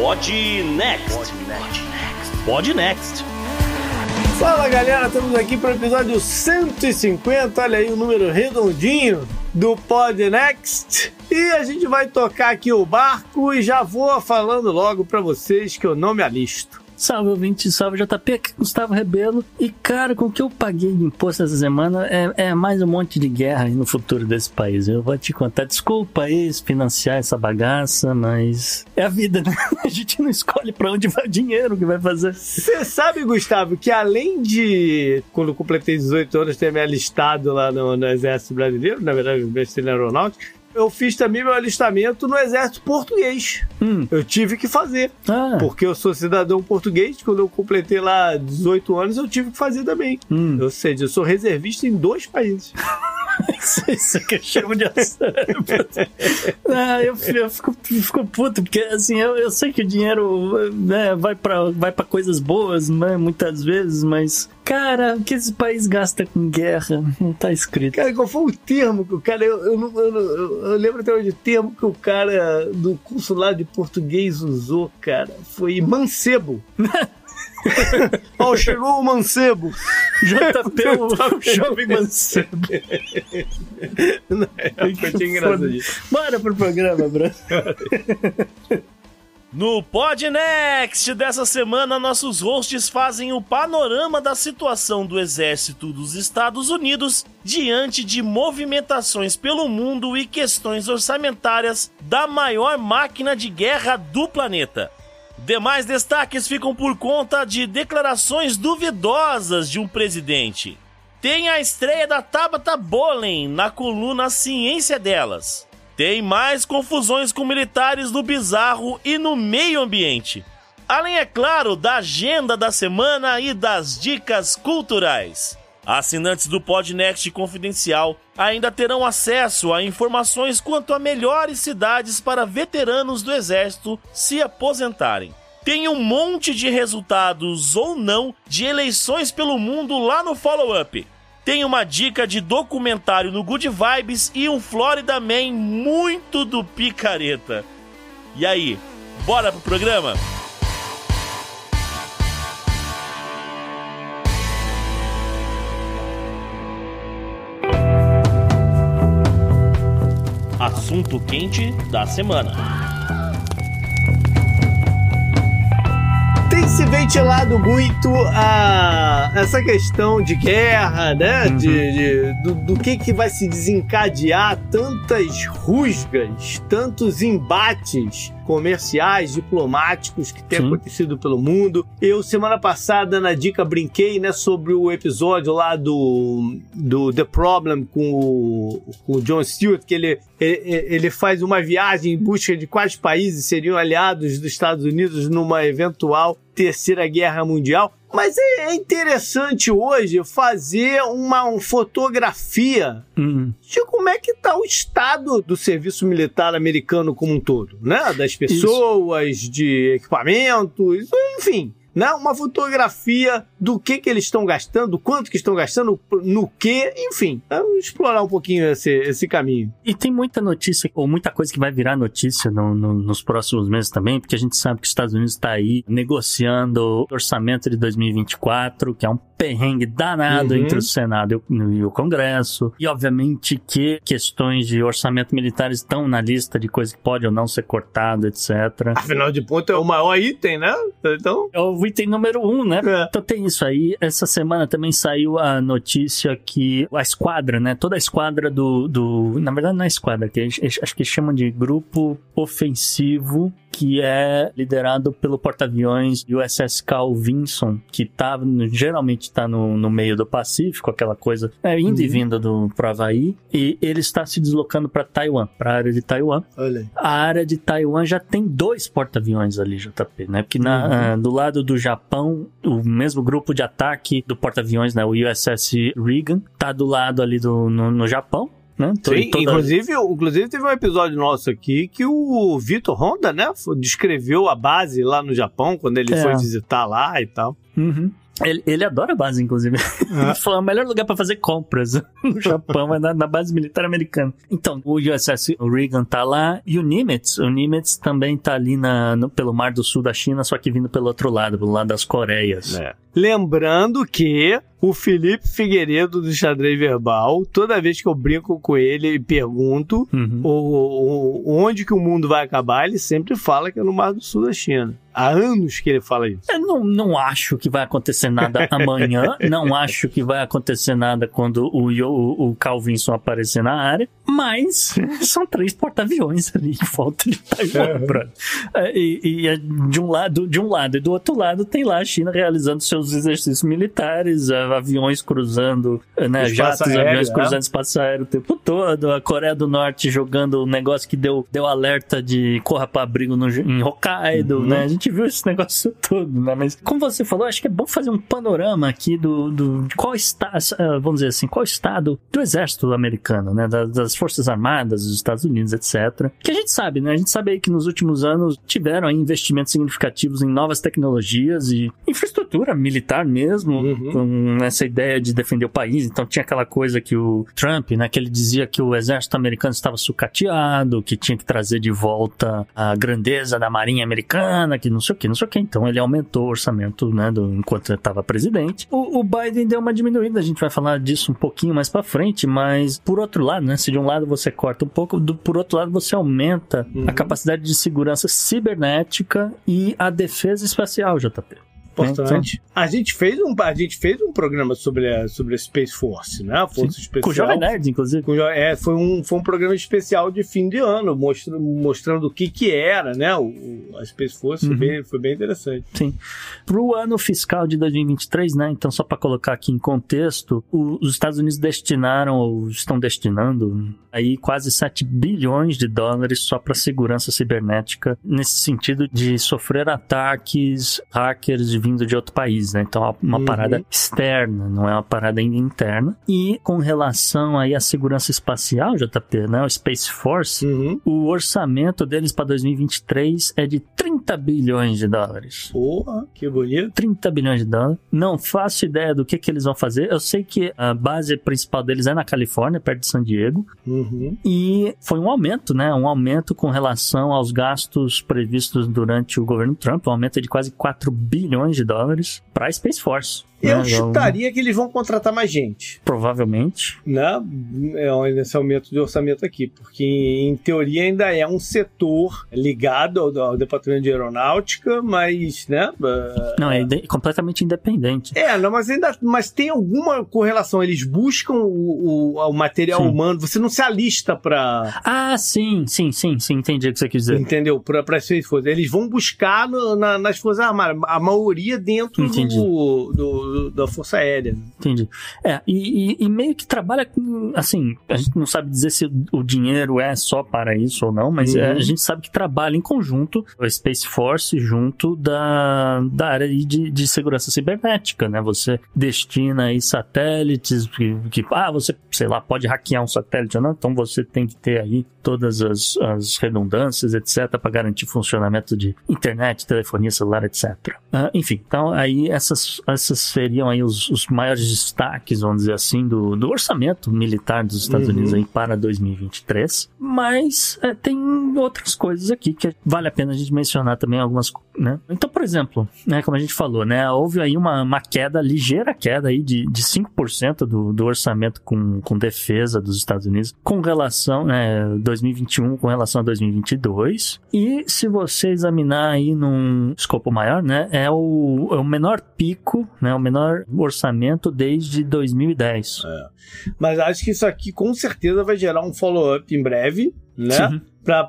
Pod Next. Pod Next. Fala galera, estamos aqui para o episódio 150. Olha aí o número redondinho do Pod Next. E a gente vai tocar aqui o barco e já vou falando logo para vocês que eu não me alisto. Salve ouvinte, salve JP, aqui é Gustavo Rebelo. E cara, com o que eu paguei de imposto essa semana é, é mais um monte de guerra no futuro desse país. Eu vou te contar. Desculpa aí financiar essa bagaça, mas é a vida, né? A gente não escolhe para onde vai o dinheiro que vai fazer. Você sabe, Gustavo, que além de, quando eu completei 18 anos, ter me alistado lá no, no Exército Brasileiro, na verdade, no na Aeronáutica, eu fiz também meu alistamento no exército português. Hum. Eu tive que fazer. Ah. Porque eu sou cidadão português. Quando eu completei lá 18 anos, eu tive que fazer também. Hum. Ou seja, eu sou reservista em dois países. Isso que eu chamo de ah, eu, eu fico, fico puto, porque assim, eu, eu sei que o dinheiro né, vai para vai pra coisas boas, né, muitas vezes, mas Cara, o que esse país gasta com guerra? Não tá escrito. Cara, qual foi o termo que o cara. Eu, eu, eu, eu lembro até hoje o termo que o cara do consulado de português usou, cara. Foi mancebo. Ó, oh, chegou o mancebo. JP, o jovem mancebo. Não, é, foi engraçado Bora pro programa, bro. No Podnext dessa semana, nossos hosts fazem o panorama da situação do exército dos Estados Unidos diante de movimentações pelo mundo e questões orçamentárias da maior máquina de guerra do planeta. Demais destaques ficam por conta de declarações duvidosas de um presidente. Tem a estreia da Tabata Bolen na coluna Ciência Delas. Tem mais confusões com militares no bizarro e no meio ambiente. Além, é claro, da agenda da semana e das dicas culturais. Assinantes do Podnext Confidencial ainda terão acesso a informações quanto a melhores cidades para veteranos do Exército se aposentarem. Tem um monte de resultados ou não de eleições pelo mundo lá no follow-up tem uma dica de documentário no Good Vibes e um Florida Man muito do picareta. E aí, bora pro programa? Assunto quente da semana. Ventilado muito a essa questão de guerra, né? Uhum. De, de do, do, que, que vai se desencadear tantas rusgas, tantos embates comerciais, diplomáticos que têm Sim. acontecido pelo mundo. Eu, semana passada, na dica, brinquei né, sobre o episódio lá do, do The Problem com o, com o John Stewart, que ele, ele, ele faz uma viagem em busca de quais países seriam aliados dos Estados Unidos numa eventual terceira guerra mundial. Mas é, é interessante hoje fazer uma, fotografia uhum. de como é que está o estado do serviço militar americano como um todo, né? Das pessoas, Isso. de equipamentos, enfim né? Uma fotografia do que que eles estão gastando, quanto que estão gastando, no que, enfim. Vamos explorar um pouquinho esse, esse caminho. E tem muita notícia, ou muita coisa que vai virar notícia no, no, nos próximos meses também, porque a gente sabe que os Estados Unidos está aí negociando o orçamento de 2024, que é um perrengue danado uhum. entre o Senado e o Congresso. E obviamente que questões de orçamento militar estão na lista de coisas que pode ou não ser cortado, etc. Afinal de contas, é o maior item, né? Então... É o item número um, né? É. Então tem isso aí. Essa semana também saiu a notícia que a esquadra, né? Toda a esquadra do. do na verdade, não é esquadra, que acho que chamam de grupo ofensivo que é liderado pelo porta-aviões USS Carl Vinson, que tá, geralmente está no, no meio do Pacífico, aquela coisa é, indo uhum. e vinda do pro Havaí, e ele está se deslocando para Taiwan, para a área de Taiwan. Olha. A área de Taiwan já tem dois porta-aviões ali, JP, né? Porque na, uhum. uh, do lado do Japão, o mesmo grupo de ataque do porta-aviões, né? O USS Reagan, tá do lado ali do, no, no Japão, né? Sim, toda... inclusive, inclusive teve um episódio nosso aqui que o Vitor Honda, né, descreveu a base lá no Japão, quando ele é. foi visitar lá e tal. Uhum. Ele, ele adora a base, inclusive. Ah. Ele falou, o melhor lugar pra fazer compras no Japão é na, na base militar americana. Então, o USS Reagan tá lá e o Nimitz, o Nimitz também tá ali na, no- pelo Mar do Sul da China, só que vindo pelo outro lado, pelo lado das Coreias. É. Lembrando que o Felipe Figueiredo do Xadrez Verbal, toda vez que eu brinco com ele e pergunto Uhum. o, o- onde que o mundo vai acabar, ele sempre fala que é no Mar do Sul da China. Há anos que ele fala isso. Eu não, não acho que vai acontecer nada amanhã, não acho que vai acontecer nada quando o, o, o Calvinson aparecer na área, mas são três porta-aviões ali em volta de Taiwan, brother. É, E, e é de um lado, de um lado e do outro lado tem lá a China realizando seus exercícios militares, aviões cruzando, né, Espaço jatos, aéreo, aviões é. cruzando espaço aéreo o tempo todo, a Coreia do Norte jogando o negócio que deu, deu alerta de corra para abrigo no, em Hokkaido, Uhum. né? A gente viu esse negócio todo, né? Mas como você falou, acho que é bom fazer um panorama aqui do, do de qual está, eh, vamos dizer assim, qual estado do exército americano, né? Das, das forças armadas dos Estados Unidos, etc. Que a gente sabe, né? A gente sabe aí que nos últimos anos tiveram investimentos significativos em novas tecnologias e infraestrutura militar mesmo, Uhum. com essa ideia de defender o país. Então tinha aquela coisa que o Trump, né? Que ele dizia que o exército americano estava sucateado, que tinha que trazer de volta a grandeza da marinha americana, que não sei o que, não sei o que. Então ele aumentou o orçamento, né? Do, enquanto estava presidente. O, o Biden deu uma diminuída, a gente vai falar disso um pouquinho mais pra frente, mas por outro lado, né? Se de um lado você corta um pouco, do, por outro lado você aumenta Uhum. a capacidade de segurança cibernética e a defesa espacial, JP. Importante. A gente fez um, a gente fez um programa sobre a, sobre a Space Force, né? A Força Especial. Com o Jovem Nerd, inclusive. Com É, foi um, foi um programa especial de fim de ano, mostrando, mostrando o que que era, né? O, a Space Force foi, Uhum. bem, foi bem interessante. Para o ano fiscal de 2023, né? Então, só para colocar aqui em contexto, o- os Estados Unidos destinaram ou estão destinando aí quase 7 bilhões de dólares só para segurança cibernética, nesse sentido de sofrer ataques hackers vindo de outro país, né? Então, é uma Uhum. parada externa, não é uma parada ainda interna. E com relação aí à segurança espacial, JP, né? O Space Force, Uhum. o orçamento deles para 2023 é de 30 bilhões de dólares. Porra, que bonito. 30 bilhões de dólares. Não faço ideia do que, que eles vão fazer. Eu sei que a base principal deles é na Califórnia, perto de San Diego. Uhum. E foi um aumento, né? Um aumento com relação aos gastos previstos durante o governo Trump. Um aumento de quase 4 bilhões de dólares para a Space Force. Eu né? chutaria que eles vão contratar mais gente, Provavelmente. né? É, nesse aumento de orçamento aqui, porque em teoria ainda é um setor ligado ao, ao Departamento de Aeronáutica, mas, né? eh, Não, é completamente independente. É, não, mas ainda mas tem alguma correlação. Eles buscam o, o, o material Sim. humano. Você não se alista pra. Ah, sim, sim, sim, sim. Entendi o que você quis dizer. Entendeu? Pra Space Force. Eles vão buscar no- na- nas Forças Armadas. A maioria dentro Entendi. do, do- da Força Aérea. Entendi. É, e, e- e meio que trabalha com. Assim, a gente não sabe dizer se o dinheiro é só para isso ou não, mas Uhum. é, a gente sabe que trabalha em conjunto, a Space Force, junto da, da área de, de segurança cibernética, né? Você destina aí satélites que, que, ah, você, sei lá, pode hackear um satélite ou não, então você tem que ter aí todas as, as redundâncias, etc., para garantir funcionamento de internet, telefonia celular, etc. Ah, enfim, então aí essas, essas seriam aí os, os maiores destaques, vamos dizer assim, do, do orçamento militar dos Estados Uhum. Unidos aí para 2023. Mas é, tem outras coisas aqui que vale a pena a gente mencionar também algumas, né? Então, por exemplo, né, como a gente falou, né, houve aí uma, uma queda, ligeira queda aí de, de 5% do, do orçamento com, com defesa dos Estados Unidos com relação, né, 2021 com relação a 2022. E se você examinar aí num escopo maior, né, é o, é o menor pico, né, o menor orçamento desde 2010. Mas acho que isso aqui com certeza vai gerar um follow-up em breve, né?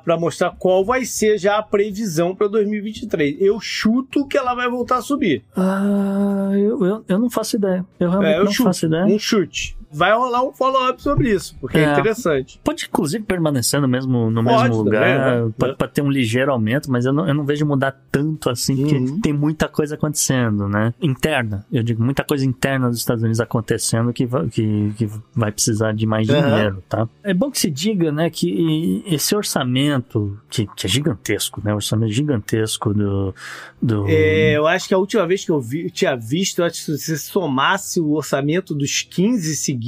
Pra mostrar qual vai ser já a previsão pra 2023. Eu chuto que ela vai voltar a subir. Ah, eu, eu, eu não faço ideia. Eu realmente É, eu não chuto. faço ideia. Um chute. Vai rolar um follow-up sobre isso, porque é, é interessante. Pode, inclusive, permanecer no mesmo, no pode, mesmo lugar, né? pode, pode, ter um ligeiro aumento, mas eu não, eu não vejo mudar tanto assim, porque uhum. tem muita coisa acontecendo, né? Interna, eu digo, muita coisa interna dos Estados Unidos acontecendo que vai, que, que vai precisar de mais uhum. dinheiro, tá? É bom que se diga, né, que esse orçamento, que, que é gigantesco, né? O orçamento gigantesco do. do... É, eu acho que a última vez que eu vi, tinha visto, eu acho que se você somasse o orçamento dos 15 seguintes,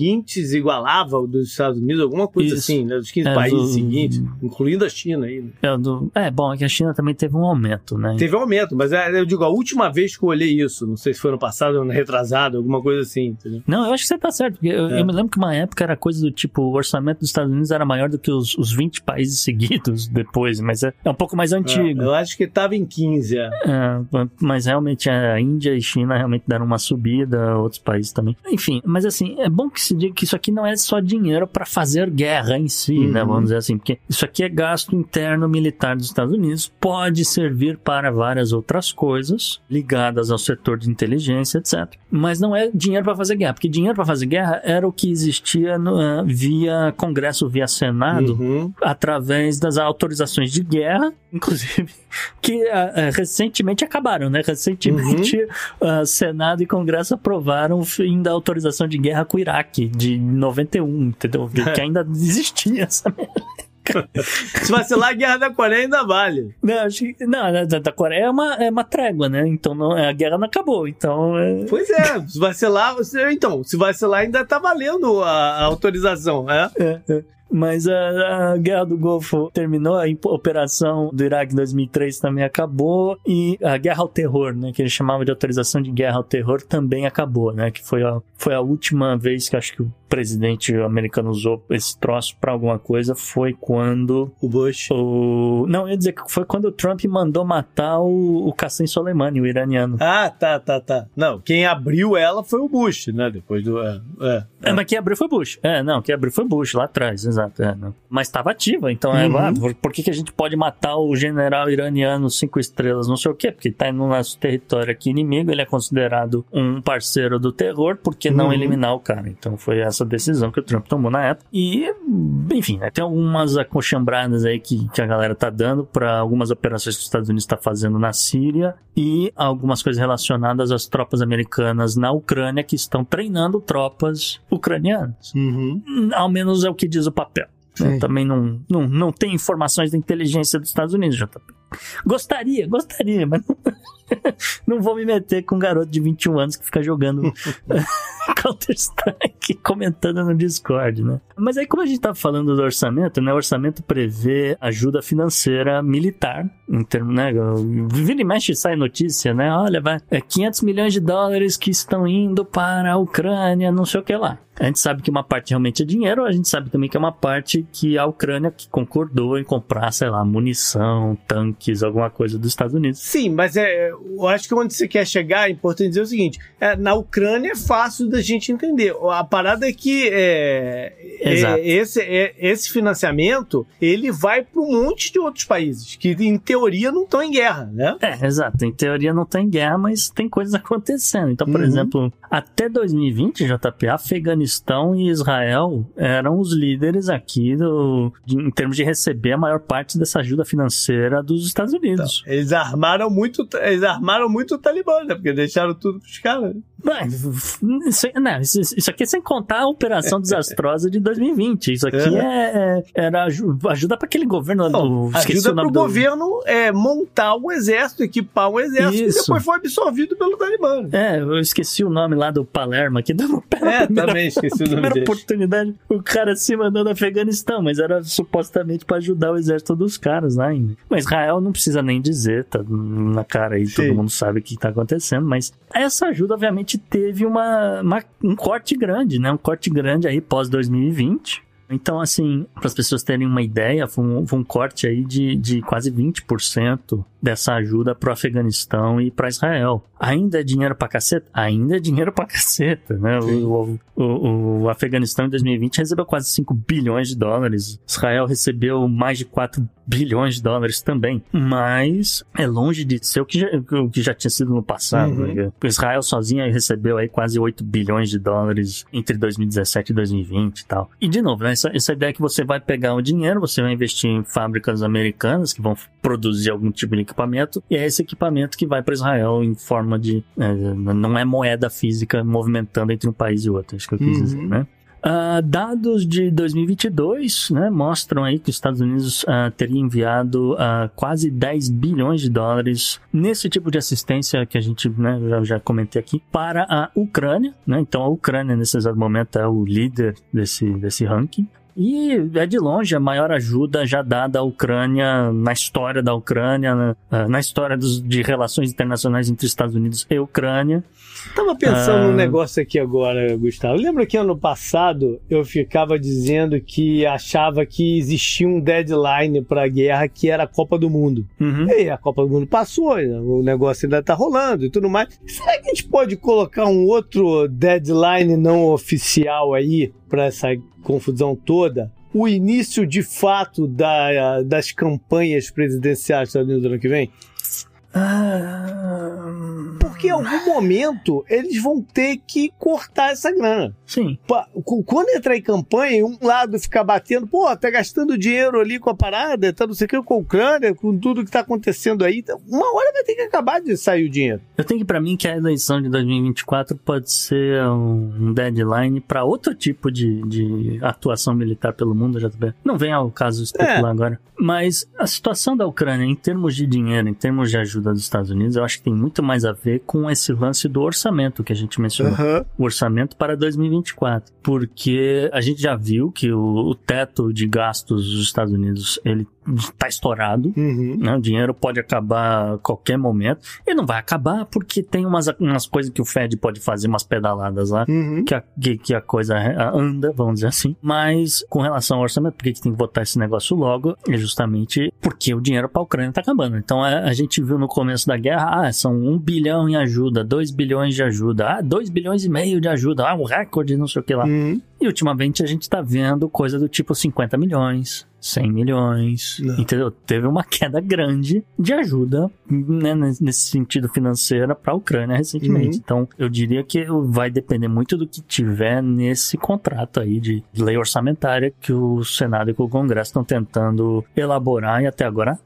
igualava o dos Estados Unidos, alguma coisa Isso. assim, né? Dos 15 é, países do... seguintes, incluindo a China aí. Né? É, do... é, bom, é que a China também teve um aumento, né? Teve um aumento, mas é, eu digo, a última vez que eu olhei isso, não sei se foi no passado ou no retrasado, alguma coisa assim, entendeu? Não, eu acho que você tá certo, porque eu, é. eu me lembro que uma época era coisa do tipo, o orçamento dos Estados Unidos era maior do que os, os 20 países seguidos depois, mas é, é um pouco mais antigo. É, eu acho que tava em 15, é. é. mas realmente a Índia e China realmente deram uma subida, outros países também. Enfim, mas assim, é bom que se diga que isso aqui não é só dinheiro para fazer guerra em si, né, uhum. né? Vamos dizer assim, porque isso aqui é gasto interno militar dos Estados Unidos, pode servir para várias outras coisas ligadas ao setor de inteligência, etc. Mas não é dinheiro para fazer guerra, porque dinheiro para fazer guerra era o que existia no, uh, via Congresso, via Senado, uhum. através das autorizações de guerra, inclusive, que uh, recentemente acabaram, né? Recentemente, uhum. Senado e Congresso aprovaram o fim da autorização de guerra com o Iraque, de 91, entendeu? que ainda existia essa merda. Se vacilar, a guerra da Coreia ainda vale. Não, acho que, não a da, da Coreia é uma, é uma trégua, né? Então não, a guerra não acabou. Então. É... Pois é, se vacilar, você, então, se vacilar ainda tá valendo a, a autorização, é? É, é. Mas a, a, Guerra do Golfo terminou, a operação do Iraque em 2003 também acabou e a Guerra ao Terror, né, que eles chamavam de autorização de guerra ao terror, também acabou, né, que foi a, foi a última vez que acho que o presidente americano usou esse troço para alguma coisa foi quando o Bush. O... Não, eu ia dizer que foi quando o Trump mandou matar o, o Qasem Soleimani, o iraniano. Ah, tá, tá, tá. Não, quem abriu ela foi o Bush, né? Depois do. É, é, é. mas quem abriu foi Bush. É, não, quem abriu foi Bush lá atrás, exato. É, mas estava ativa, então é, uhum. é, ah, por, por, que, que a gente pode matar o general iraniano cinco estrelas, não sei o quê? Porque está no nosso território aqui inimigo, ele é considerado um parceiro do terror, por que não uhum. eliminar o cara? Então foi essa essa decisão que o Trump tomou na época. E, enfim, né, tem algumas acochambradas aí que, que a galera tá dando para algumas operações que os Estados Unidos está fazendo na Síria e algumas coisas relacionadas às tropas americanas na Ucrânia que estão treinando tropas ucranianas. Uhum. Ao menos é o que diz o papel. Né? Também não, não, não tem informações da inteligência dos Estados Unidos, JP. Gostaria, gostaria, mas não, não vou me meter com um garoto de 21 anos que fica jogando Counter-Strike comentando no Discord, né? Mas aí, como a gente tá falando do orçamento, né? O orçamento prevê ajuda financeira militar, em termos, né? Vira e mexe sai notícia, né? Olha, vai, é 500 milhões de dólares que estão indo para a Ucrânia, não sei o que lá. A gente sabe que uma parte realmente é dinheiro, a gente sabe também que é uma parte que a Ucrânia que concordou em comprar, sei lá, munição, tanques, alguma coisa dos Estados Unidos. Sim, mas é, eu acho que onde você quer chegar é importante dizer o seguinte: é, na Ucrânia é fácil da gente entender. A parada é que é, é, esse, é, esse financiamento ele vai para um monte de outros países que, em teoria, não estão em guerra, né? É, exato. Em teoria não estão em guerra, mas tem coisas acontecendo. Então, por uhum. exemplo, até 2020, JP, Afeganistão e Israel eram os líderes aqui do, de, em termos de receber a maior parte dessa ajuda financeira dos Estados Unidos. Então, eles armaram muito, eles armaram muito o Talibã, né? Porque deixaram tudo pros caras. Isso, não, isso, isso, aqui é sem contar a operação desastrosa de 2020. Isso aqui é, é era ajuda para aquele governo do. Ajuda para o do... governo é, montar um exército, equipar um exército isso. e depois foi absorvido pelo Talibã. É, eu esqueci o nome lá do Palermo aqui. Do, é, primeira, também esqueci o nome dele. oportunidade, o cara se mandou no Afeganistão, mas era supostamente para ajudar o exército dos caras lá ainda. Mas Israel não precisa nem dizer, tá na cara aí, Sim. todo mundo sabe o que tá acontecendo, mas essa ajuda, obviamente, teve uma, uma um corte grande, né? Um corte grande aí pós 2020. Então, assim, para as pessoas terem uma ideia, foi um, foi um corte aí de, de quase 20% dessa ajuda para o Afeganistão e para Israel. Ainda é dinheiro para caceta? Ainda é dinheiro para caceta, né? O, o, o, Afeganistão em 2020 recebeu quase 5 bilhões de dólares. Israel recebeu mais de 4 bilhões de dólares também. Mas é longe de ser o que já, o que já tinha sido no passado. Uhum. Né? Israel sozinho recebeu aí quase 8 bilhões de dólares entre 2017 e 2020 e tal. E de novo, né, essa, essa ideia é que você vai pegar o dinheiro, você vai investir em fábricas americanas que vão produzir algum tipo de equipamento, e é esse equipamento que vai para Israel em forma de. É, não é moeda física movimentando entre um país e outro, acho que eu quis Uhum. dizer, né? Uh, dados de 2022 né, mostram aí que os Estados Unidos uh, teria enviado uh, quase 10 bilhões de dólares nesse tipo de assistência que a gente né, já, já comentei aqui para a Ucrânia. Né? Então a Ucrânia nesse exato momento é o líder desse, desse ranking. E é de longe a maior ajuda já dada à Ucrânia na história da Ucrânia, na, na história dos, de relações internacionais entre Estados Unidos e Ucrânia. Tava pensando Ah. num negócio aqui agora, Gustavo. Lembra que ano passado eu ficava dizendo que achava que existia um deadline para a guerra que era a Copa do Mundo. Uhum. E aí, a Copa do Mundo passou, o negócio ainda tá rolando e tudo mais. Será que a gente pode colocar um outro deadline não oficial aí para essa confusão toda? O início de fato da- das campanhas presidenciais dos Estados Unidos no ano que vem? Ah, Porque em algum momento eles vão ter que cortar essa grana. sim. Cu- Quando entrar em campanha um lado ficar batendo, pô, tá gastando dinheiro ali com a parada, tá não sei o que com a Ucrânia, com tudo que tá acontecendo aí, tá- uma hora vai ter que acabar de sair o dinheiro. Eu tenho que para mim que a eleição de 2024 pode ser um deadline para outro tipo de, de atuação militar pelo mundo, já Não vem ao caso especular agora. Mas a situação da Ucrânia em termos de dinheiro, em termos de ajuda dos Estados Unidos, eu acho que tem muito mais a ver com esse lance do orçamento que a gente mencionou. o orçamento para 2024, porque a gente já viu que o, o teto de gastos dos Estados Unidos ele está estourado. Uhum. Né? O dinheiro pode acabar a qualquer momento. E não vai acabar porque tem umas, umas coisas que o Fed pode fazer, umas pedaladas lá, Uhum. que a, que, que a coisa anda, vamos dizer assim. Mas com relação ao orçamento, por que tem que votar esse negócio logo? É justamente porque o dinheiro para a Ucrânia está acabando. Então a, a gente viu no começo da guerra, ah, são um bilhão em ajuda, dois bilhões de ajuda, ah, dois bilhões e meio de ajuda, ah, um recorde, não sei o que lá. Uhum. E ultimamente a gente tá vendo coisa do tipo 50 milhões, 100 milhões, Não. entendeu? Teve uma queda grande de ajuda né, nesse sentido financeira para a Ucrânia recentemente. Uhum. Então, eu diria que vai depender muito do que tiver nesse contrato aí de lei orçamentária que o Senado e que o Congresso estão tentando elaborar e até agora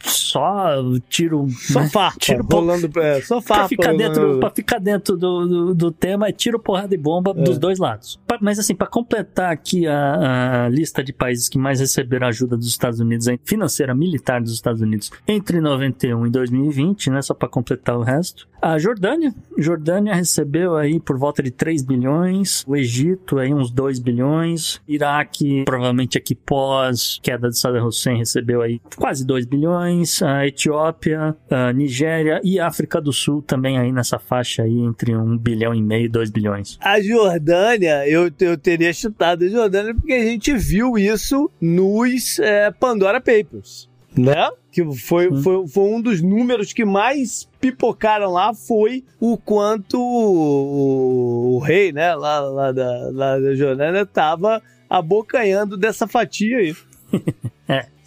só tiro Só né, farpa, tiro po- rolando, é, só farpa. Pra ficar dentro, rolando. pra ficar dentro do, do, do tema é tiro, porrada e bomba É. dos dois lados. Pa- Mas assim, pra completar aqui a, a lista de países que mais receberam ajuda dos Estados Unidos, financeira militar dos Estados Unidos, entre 91 e 2020, né, só pra completar o resto. A Jordânia, Jordânia recebeu aí por volta de 3 bilhões, o Egito aí uns 2 bilhões, Iraque, provavelmente aqui pós queda de Saddam Hussein recebeu aí quase 2 bilhões, a Etiópia, a Nigéria e a África do Sul também aí nessa faixa aí entre 1 bilhão e meio e 2 bilhões. A Jordânia, eu, eu teria chutado a Jordânia porque a gente viu isso nos é, Pandora Papers, né? Que foi, foi, foi um dos números que mais pipocaram lá foi o quanto o, o rei, né, lá, lá, da, lá da Jordânia tava abocanhando dessa fatia aí.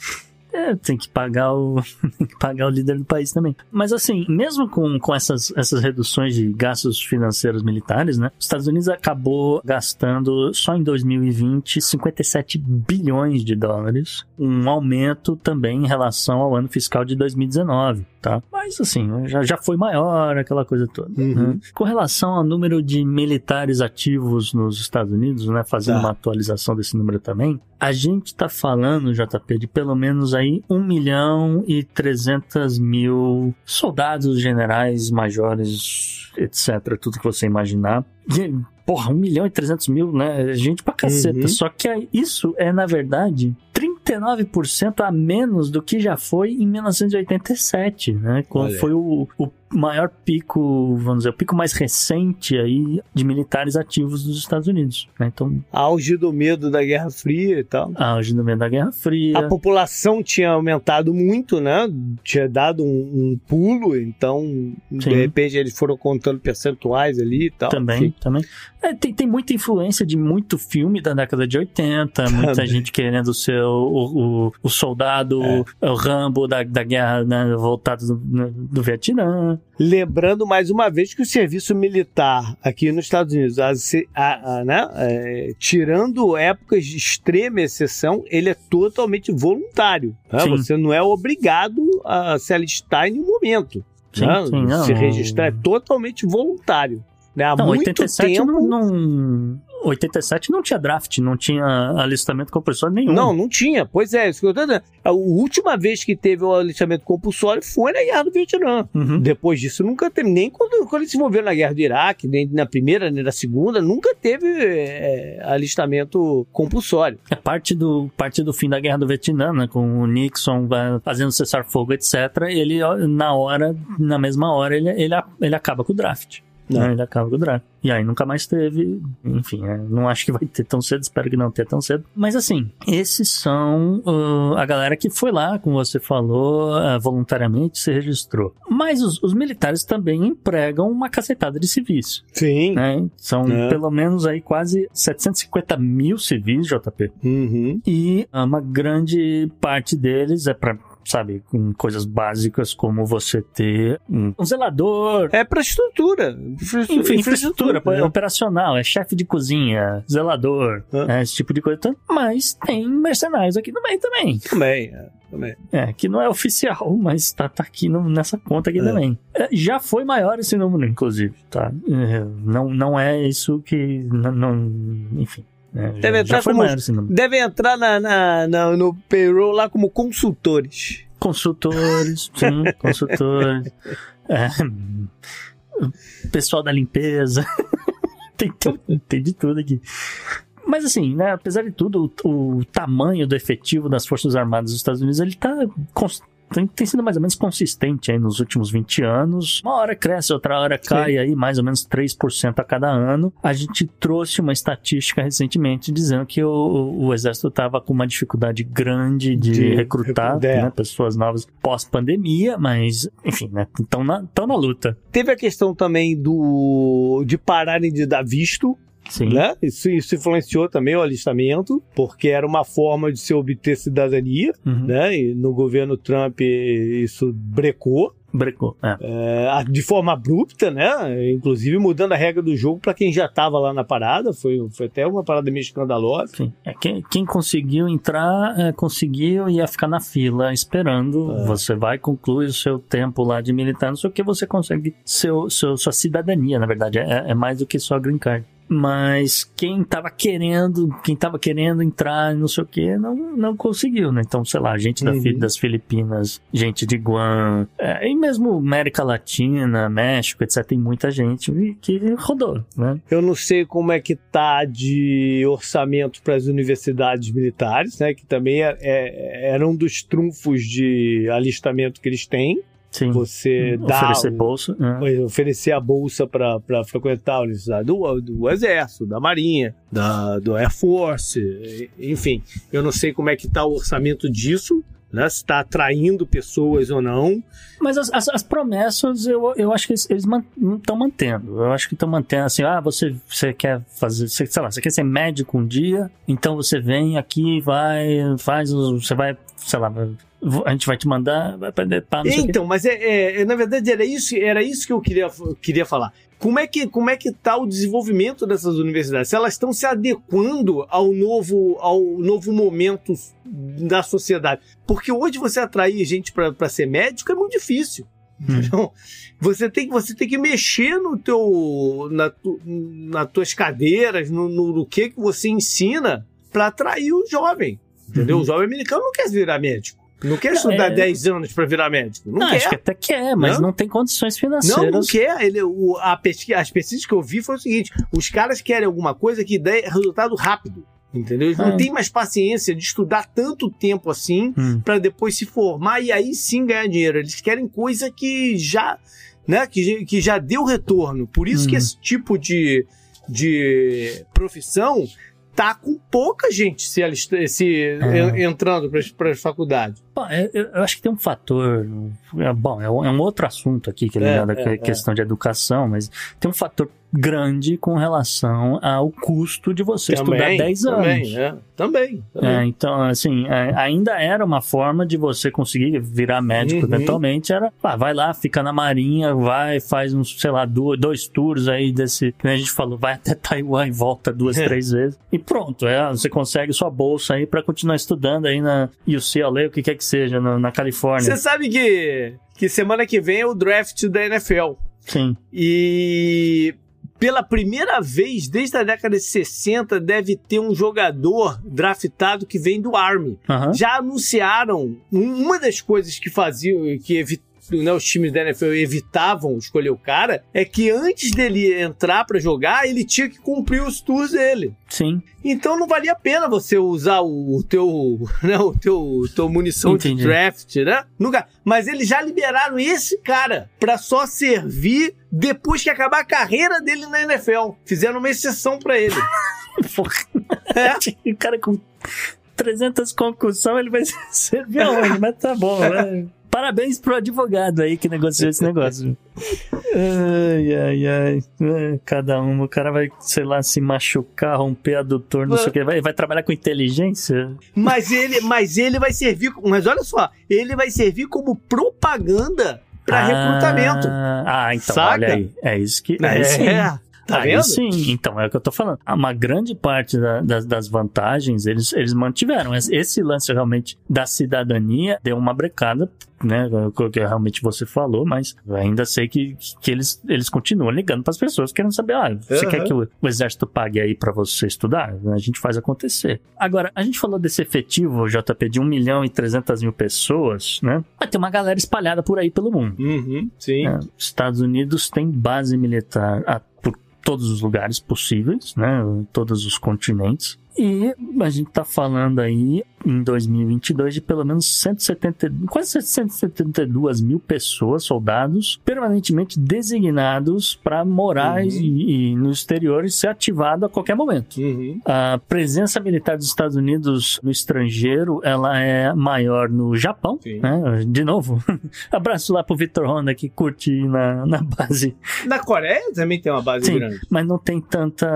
É, tem que pagar o tem que pagar o líder do país também. Mas assim, mesmo com, com essas, essas reduções de gastos financeiros militares, né? Os Estados Unidos acabou gastando só em 2020 57 bilhões de dólares, um aumento também em relação ao ano fiscal de 2019, tá? Mas assim, já, já foi maior aquela coisa toda. Uhum. né? Com relação ao número de militares ativos nos Estados Unidos, né? Fazendo Tá. uma atualização desse número também, a gente tá falando, JP, de pelo menos aí 1 milhão e 300 mil soldados, generais, majores, etc. Tudo que você imaginar. E, porra, 1 milhão e 300 mil, né? Gente pra caceta. Uhum. Só que isso é, na verdade, 39% a menos do que já foi em 1987, né? Quando Olha. foi o, o maior pico, vamos dizer, o pico mais recente aí de militares ativos dos Estados Unidos. Né? Então, Auge do medo da Guerra Fria e tal. auge do meio da Guerra Fria. A população tinha aumentado muito, né? Tinha dado um, um pulo, então de Sim. repente eles foram contando percentuais ali e tal. Também, Enfim. também. É, tem, tem muita influência de muito filme da década de 80, muita Também. gente querendo ser o, o, o soldado, É. o Rambo da, da guerra né, voltado do, do Vietnã. Lembrando mais uma vez que o serviço militar aqui nos Estados Unidos, a, a- a- né, é, tirando épocas de extrema exceção, ele é totalmente voluntário. né? Você não é obrigado a se alistar em nenhum momento. Sim, né? sim, se registrar é totalmente voluntário. Né? Há Não, muito 87 tempo. não, não. 87 não tinha draft, não tinha alistamento compulsório nenhum. Não, não tinha. Pois é, isso que eu tô dizendo. A última vez que teve o alistamento compulsório foi na Guerra do Vietnã. Uhum. Depois disso, nunca teve. Nem quando, quando ele se envolveu na Guerra do Iraque, nem na primeira, nem na segunda, nunca teve é, alistamento compulsório. É parte do, parte do fim da guerra do Vietnã, né? Com o Nixon fazendo cessar-fogo, etc. Ele, na hora, na mesma hora, ele, ele, ele acaba com o draft. Não. Né? Ele acaba com o draft. E aí nunca mais teve. Enfim, é, não acho que vai ter tão cedo, espero que não tenha tão cedo. Mas assim, esses são uh, a galera que foi lá, como você falou, uh, voluntariamente se registrou. Mas os, os militares também empregam uma cacetada de civis. Sim. Né? São É. pelo menos aí quase 750 mil civis, JP. Uhum. E uma grande parte deles é para, sabe, com coisas básicas como você ter um, zelador, É para estrutura. Infraestru- enfim, infraestrutura né? operacional, é chefe de cozinha, zelador, Ah. é, esse tipo de coisa. Mas tem mercenários aqui no meio também. Também, é, também. É, que não é oficial, mas tá, tá aqui no- nessa conta aqui É. também. É, já foi maior esse número, inclusive, tá? É, não, não é isso que. Não, não- enfim. É, Deve já, entrar já foi como- maior esse número. Devem entrar na, na- na- no payroll lá como consultores. Consultores, sim, consultores. É, pessoal da limpeza. tem, tem, tem de tudo aqui. Mas assim, né, apesar de tudo, o, o tamanho do efetivo das Forças Armadas dos Estados Unidos, ele tá cons- tem, tem sido mais ou menos consistente aí nos últimos 20 anos. Uma hora cresce, outra hora cai aí mais ou menos 3% a cada ano. A gente trouxe uma estatística recentemente dizendo que o, o exército estava com uma dificuldade grande de, De recrutar recru- é. né, pessoas novas pós-pandemia, mas enfim, né, estão na, tão na luta. Teve a questão também do de pararem de dar visto, Sim. né? Isso, isso influenciou também o alistamento, porque era uma forma de se obter cidadania, Uhum. né? E no governo Trump isso brecou. Brecou. É. É, de forma abrupta, né? Inclusive mudando a regra do jogo para quem já estava lá na parada. Foi, foi até uma parada meio escandalosa. Sim. É, quem, quem conseguiu entrar, é, conseguiu e ia ficar na fila esperando. É. Você vai concluir o seu tempo lá de militar, não sei o que, você consegue seu, seu, sua cidadania, na verdade. É, é mais do que só green card. Mas quem tava querendo, quem tava querendo entrar, não sei o que, não, não conseguiu, né? Então, sei lá, gente da Uhum. Das Filipinas, gente de Guam, é, e mesmo América Latina, México, etc. Tem muita gente que rodou, né? Eu não sei como é que tá de orçamento para as universidades militares, né? Que também é, é- era um dos trunfos de alistamento que eles têm. Sim. Você dá Oferecer bolsa. né? oferecer a bolsa para frequentar a universidade do, do Exército, da Marinha, da, do Air Force, enfim. Eu não sei como é que está o orçamento disso, né? Se está atraindo pessoas ou não. Mas as, as- as promessas, eu, eu acho que eles estão mantendo. Eu acho que estão mantendo assim, ah, você, você quer fazer, você, sei lá, você quer ser médico um dia, então você vem aqui, vai, faz, você vai, sei lá, vai- a gente vai te mandar, vai aprender pá, não sei o quê. Então, mas é, é- é, na verdade era isso, era isso que eu queria, queria falar. Como é que como é que está o desenvolvimento dessas universidades? Se elas estão se adequando ao novo ao novo momento da sociedade? Porque hoje você atrair gente para ser médico é muito difícil. Hum. Então, você tem, você tem que mexer no teu, na tu, nas tuas cadeiras, no, no, no que, que você ensina para atrair o jovem. Entendeu? Uhum. O jovem americano não quer virar médico. Não quer estudar é- 10 anos para virar médico. Não, Não, quer. acho que até quer, mas Não? não, tem condições Não, não financeiras. quer. Ele, o, a pesquisa, as pesquisas que eu vi foi o seguinte: os caras querem alguma coisa que dê resultado rápido. Entendeu? Eles não É. têm mais paciência de estudar tanto tempo assim Hum. para depois se formar e aí sim ganhar dinheiro. Eles querem coisa que já né? Que, que já deu retorno. Por isso que Uhum. esse tipo de, de profissão tá com pouca gente se, se É. en- entrando para as faculdades. Bom, é- eu, eu acho que tem um fator. é, bom, é um, é um outro assunto aqui que é ligado à é, que- é. questão de educação, mas tem um fator grande com relação ao custo de você estudar 10 anos. Também, é. também. também. É, então, assim, é, ainda era uma forma de você conseguir virar médico Uhum. eventualmente. Era, ah, vai lá, fica na marinha, vai, faz uns, sei lá, dois, dois tours aí desse. A gente falou, vai até Taiwan e volta duas, É. três vezes. E pronto, é, você consegue sua bolsa aí pra continuar estudando aí na UCLA, o que quer que seja, na, na Califórnia. Você sabe que, que semana que vem é o draft da NFL. Sim. E pela primeira vez desde a década de 60 deve ter um jogador draftado que vem do Army. Aham. Já anunciaram um- uma das coisas que faziam que evi- né, os times da NFL evitavam escolher o cara é que antes dele entrar pra jogar, ele tinha que cumprir os tours dele. Sim. Então não valia a pena você usar o, o teu, né, o teu, teu munição Entendi. de draft, né? Nunca. Mas eles já liberaram esse cara pra só servir depois que acabar a carreira dele na NFL. Fizeram uma exceção pra ele. Porra. É. O cara com 300 concussão, ele vai servir aonde? Mas tá bom, né? Parabéns pro advogado aí que negociou esse negócio. Ai, ai, ai. É, Cada um, o cara vai, sei lá, se machucar, romper adutor, não sei o que. Vai, vai trabalhar com inteligência? Mas ele, mas ele vai servir. Mas olha só, ele vai servir como propaganda pra Ah, recrutamento. Ah, então, Saca? olha aí. É isso que. É, sim. Tá Aí vendo? sim, então é o que eu tô falando. Uma grande parte da- das, das vantagens eles, eles mantiveram. Esse- lance realmente da cidadania deu uma brecada, né? O que realmente você falou, mas ainda sei que, que eles, eles continuam ligando para as pessoas querendo saber: ah, você Uhum. quer que o, o exército pague aí para você estudar? A gente faz acontecer. Agora, a gente falou desse efetivo, JP, de 1 milhão e 300 mil pessoas, né? Vai ter uma galera espalhada por aí pelo mundo. Uhum, sim. É, os Estados Unidos tem base militar a- por todos os lugares possíveis, né? Todos os continentes. E a gente tá falando aí em 2022 de pelo menos 170, quase 172 mil pessoas, soldados, permanentemente designados para morar Uhum. e, e no exterior e ser ativado a qualquer momento. Uhum. A presença militar dos Estados Unidos no estrangeiro, ela é maior no Japão, né? De novo, abraço lá pro Victor Honda que curte na, na base, Na Coreia também tem uma base Sim. grande. mas não tem tanta,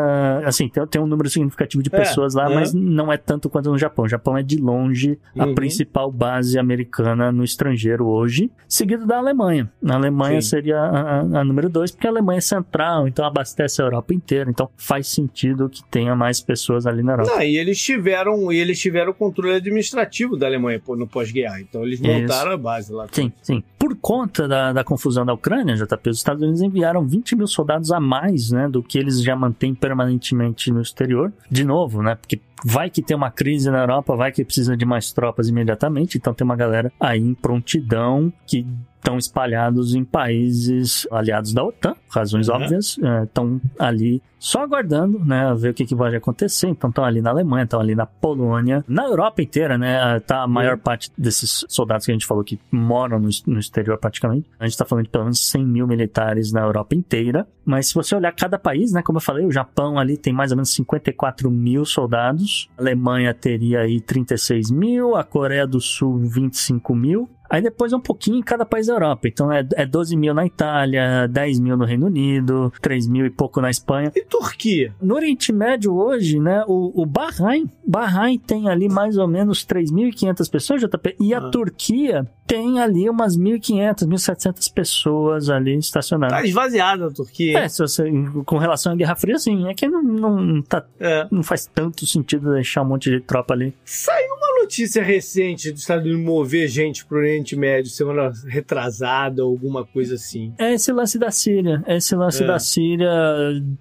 assim, tem, tem um número significativo de É, pessoas lá, é. mas não é tanto quanto no Japão. O Japão é de longe a Uhum. principal base americana no estrangeiro hoje, seguido da Alemanha. A Alemanha Sim. seria a, a- número dois, porque a Alemanha é central, então abastece a Europa inteira, então faz sentido que tenha mais pessoas ali na Europa. Não, e eles tiveram, e eles tiveram o controle administrativo da Alemanha no pós-guerra. Então eles Isso. montaram a base lá. Sim, sim. Por conta da, da confusão da Ucrânia, JP, os Estados Unidos enviaram 20 mil soldados a mais, né, do que eles já mantêm permanentemente no exterior. De novo, né, porque vai que tem uma crise na Europa, vai que precisa de mais tropas imediatamente, então tem uma galera aí em prontidão que estão espalhados em países aliados da OTAN, razões Uhum. óbvias, estão ali só aguardando, né, ver o que, que vai acontecer. Então estão ali na Alemanha, estão ali na Polônia, na Europa inteira, né, tá a maior parte desses soldados que a gente falou que moram no, no exterior praticamente. A gente tá falando de pelo menos 100 mil militares na Europa inteira. Mas se você olhar cada país, né, como eu falei, o Japão ali tem mais ou menos 54 mil soldados, a Alemanha teria aí 36 mil, a Coreia do Sul 25 mil. Aí depois é um pouquinho em cada país da Europa. Então é, é 12 mil na Itália, 10 mil no Reino Unido, 3 mil e pouco na Espanha. E Turquia? No Oriente Médio hoje, né, o, o Bahrein, Bahrein tem ali mais ou menos 3.500 pessoas, JP, e a Ah. Turquia tem ali umas 1.500, 1.700 pessoas ali Tá estacionadas. esvaziada a Turquia. É, se você, com relação à Guerra Fria, sim, é que não, não, tá, É. não faz tanto sentido deixar um monte de tropa ali. Saiu uma notícia recente dos Estados Unidos mover gente pro Oriente Médio semana retrasada ou alguma coisa assim. É esse lance da Síria, é esse lance É. da Síria,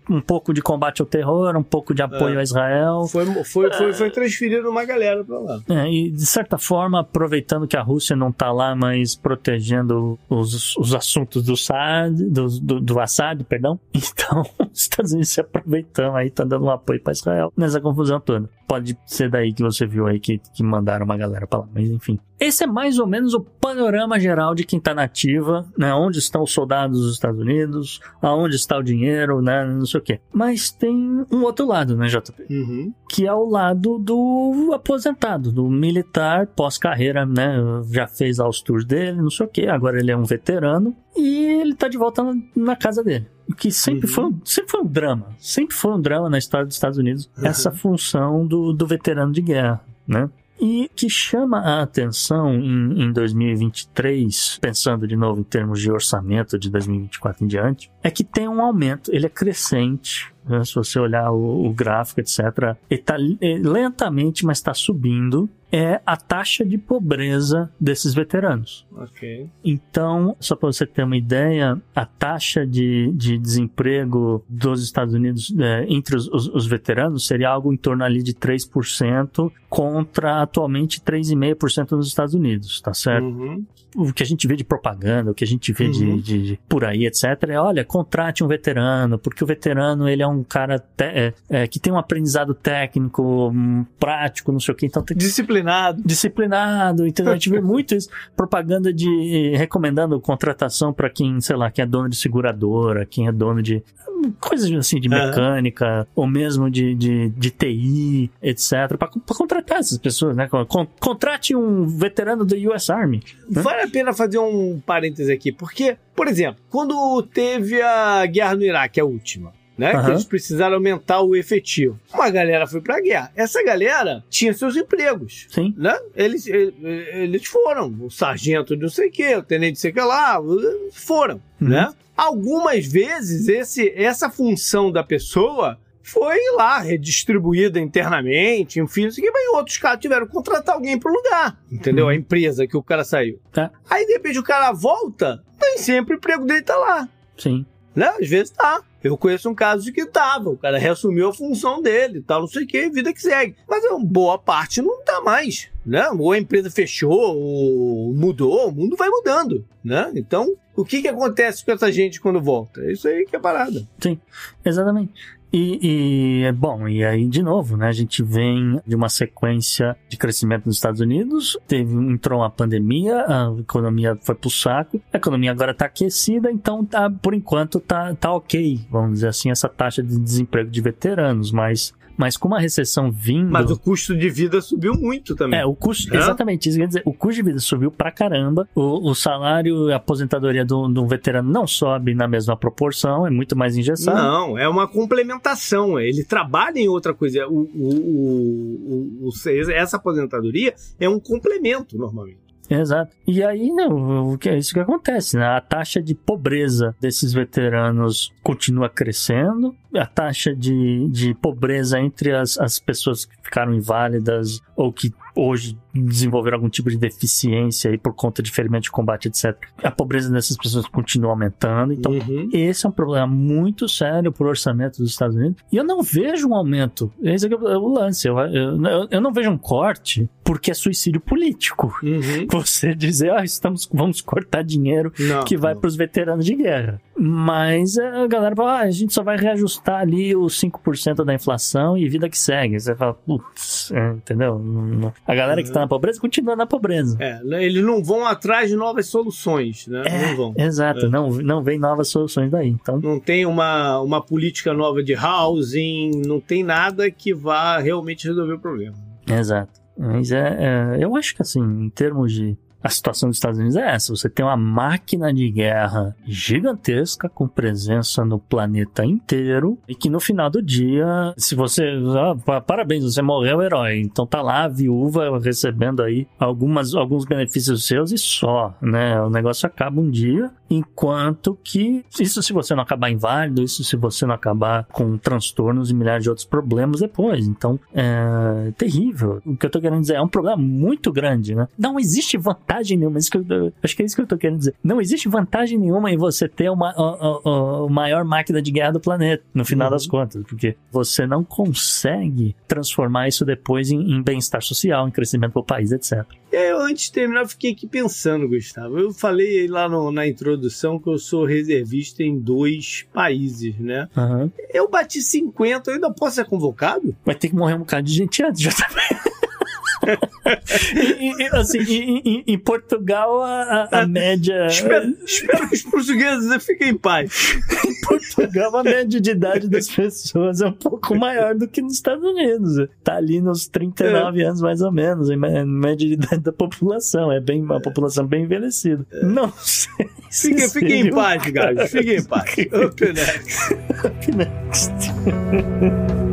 um pouco de combate ao terror, um pouco de apoio É. a Israel. Foi, foi, foi, foi transferido uma galera pra lá. É, e de certa forma, aproveitando que a Rússia não tá lá, mas protegendo os, os assuntos do Assad, do, do, do Assad, perdão. Então, os Estados Unidos se aproveitando aí, tá dando um apoio para Israel nessa confusão toda. Pode ser daí que você viu aí que, que mandaram uma galera pra lá, mas enfim. Esse é mais ou menos o panorama geral de quem tá nativa, né? Onde estão os soldados dos Estados Unidos, aonde está o dinheiro, né? Não sei o quê. Mas tem um outro lado, né, JP? Uhum. Que é o lado do aposentado, do militar pós-carreira, né? Já fez lá os tours dele, não sei o quê. Agora ele é um veterano e ele tá de volta na, casa dele. O que sempre, Uhum. foi um, sempre foi um drama. Sempre foi um drama na história dos Estados Unidos, Uhum. essa função do, do veterano de guerra, né? E que chama a atenção em, em 2023, pensando de novo em termos de orçamento de 2024 em diante, é que tem um aumento, ele é crescente. Né? Se você olhar o, o gráfico, etc., ele está lentamente, mas está subindo. É a taxa de pobreza desses veteranos. Então, só para você ter uma ideia, a taxa de, de desemprego dos Estados Unidos é, entre os, os, os veteranos seria algo em torno ali de 3% contra atualmente 3,5% nos Estados Unidos, tá certo? Uhum. O que a gente vê de propaganda, o que a gente vê de, Uhum. de- de por aí, etc., é, olha, contrate um veterano, porque o veterano, ele é um cara te- é, é, que tem um aprendizado técnico, hum, prático, não sei o que, então tem Disciplinado. disciplinado, entendeu? A gente vê muito isso, propaganda de recomendando contratação para quem, sei lá, quem é dono de seguradora, quem é dono de coisas assim de mecânica ou mesmo de, de, de TI, etc, para contratar essas pessoas, né? Con- contrate um veterano do US Army. Vale a pena fazer um parêntese aqui, porque, por exemplo, quando teve a guerra no Iraque, a última, né? Que Aham. eles precisaram aumentar o efetivo. Uma galera foi pra guerra. Essa galera tinha seus empregos. Sim. Né? Eles, eh, eh, eles foram. O sargento de não sei o que, o tenente de sei o que lá, foram. Uhum. Né? Algumas vezes esse, essa função da pessoa foi lá redistribuída internamente, enfim, não que, mas em outros casos tiveram que contratar alguém pro lugar, entendeu? Uhum. A empresa que o cara saiu. Tá. Aí de repente o cara volta, nem sempre o emprego dele tá lá, Sim. né? Às vezes tá. Eu conheço um caso de que tava, o cara reassumiu a função dele, tal, não sei o que, vida que segue. Mas uma boa parte não tá mais, né? Ou a empresa fechou, ou mudou, o mundo vai mudando, né? Então, o que que acontece com essa gente quando volta? É isso aí que é parada. Exatamente. E, e, bom, e aí de novo, né? A gente vem de uma sequência de crescimento nos Estados Unidos, teve entrou uma pandemia, a economia foi pro saco, a economia agora tá aquecida, então tá, por enquanto tá, tá ok, vamos dizer assim, essa taxa de desemprego de veteranos, mas, mas com uma recessão vindo. Mas o custo de vida subiu muito também. É, o custo, É? exatamente isso quer dizer, o custo de vida subiu pra caramba, o, o salário e a aposentadoria do, do veterano não sobe na mesma proporção, é muito mais engessado. Não, é uma complementação. Ele trabalha em outra coisa. O, o, o- o- essa aposentadoria é um complemento, normalmente. Exato. E aí, não, o que é isso que acontece, né? A taxa de pobreza desses veteranos continua crescendo, a taxa de, de pobreza entre as, as pessoas que ficaram inválidas ou que hoje desenvolveram algum tipo de deficiência aí por conta de ferimento de combate, etc. A pobreza dessas pessoas continua aumentando, então Uhum. esse é um problema muito sério para o orçamento dos Estados Unidos. E eu não vejo um aumento. Esse é o lance. Eu, eu, eu não vejo um corte porque é suicídio político. Uhum. Você dizer, ah, estamos, vamos cortar dinheiro Não, que vai para os veteranos de guerra. Mas a galera fala, ah, a gente só vai reajustar ali os 5% da inflação e vida que segue. Você fala, putz, é, entendeu? A galera que está na pobreza continua na pobreza. É, né, eles não vão atrás de novas soluções, né? não vão. Exato, É. não, não vem novas soluções daí. Então, Não tem uma, uma política nova de housing, não tem nada que vá realmente resolver o problema. Exato. Mas é, é, eu acho que assim, em termos de. A situação dos Estados Unidos é essa: você tem uma máquina de guerra gigantesca com presença no planeta inteiro e que no final do dia, se você. ah, pa- parabéns, você morreu herói. Então tá lá a viúva recebendo aí algumas, alguns benefícios seus e só, né? O negócio acaba um dia, enquanto que. Isso se você não acabar inválido, isso se você não acabar com transtornos e milhares de outros problemas depois. Então, é terrível. O que eu tô querendo dizer é um problema muito grande, né? Não existe vantagem vantagem nenhuma. Que eu, acho que é isso que eu tô querendo dizer. Não existe vantagem nenhuma em você ter uma, a, a, a maior máquina de guerra do planeta, no final uhum. das contas, porque você não consegue transformar isso depois em, em bem-estar social, em crescimento para o país, etc. É, eu, antes de terminar, fiquei aqui pensando, Gustavo. Eu falei lá no, na introdução que eu sou reservista em dois países, né? Uhum. Eu bati 50, eu ainda posso ser convocado? Vai ter que morrer um bocado de gente antes, já também. e, e, assim, em, em, Portugal, a, a média. Espero, espero, que os portugueses fiquem em paz. em Portugal, a média de idade das pessoas é um pouco maior do que nos Estados Unidos. Tá ali nos 39 é. anos, mais ou menos, em média de idade da população. É bem, uma população bem envelhecida. É. Não sei. Fiquem fique em paz, guys. Fiquem em paz. Up next. Up next.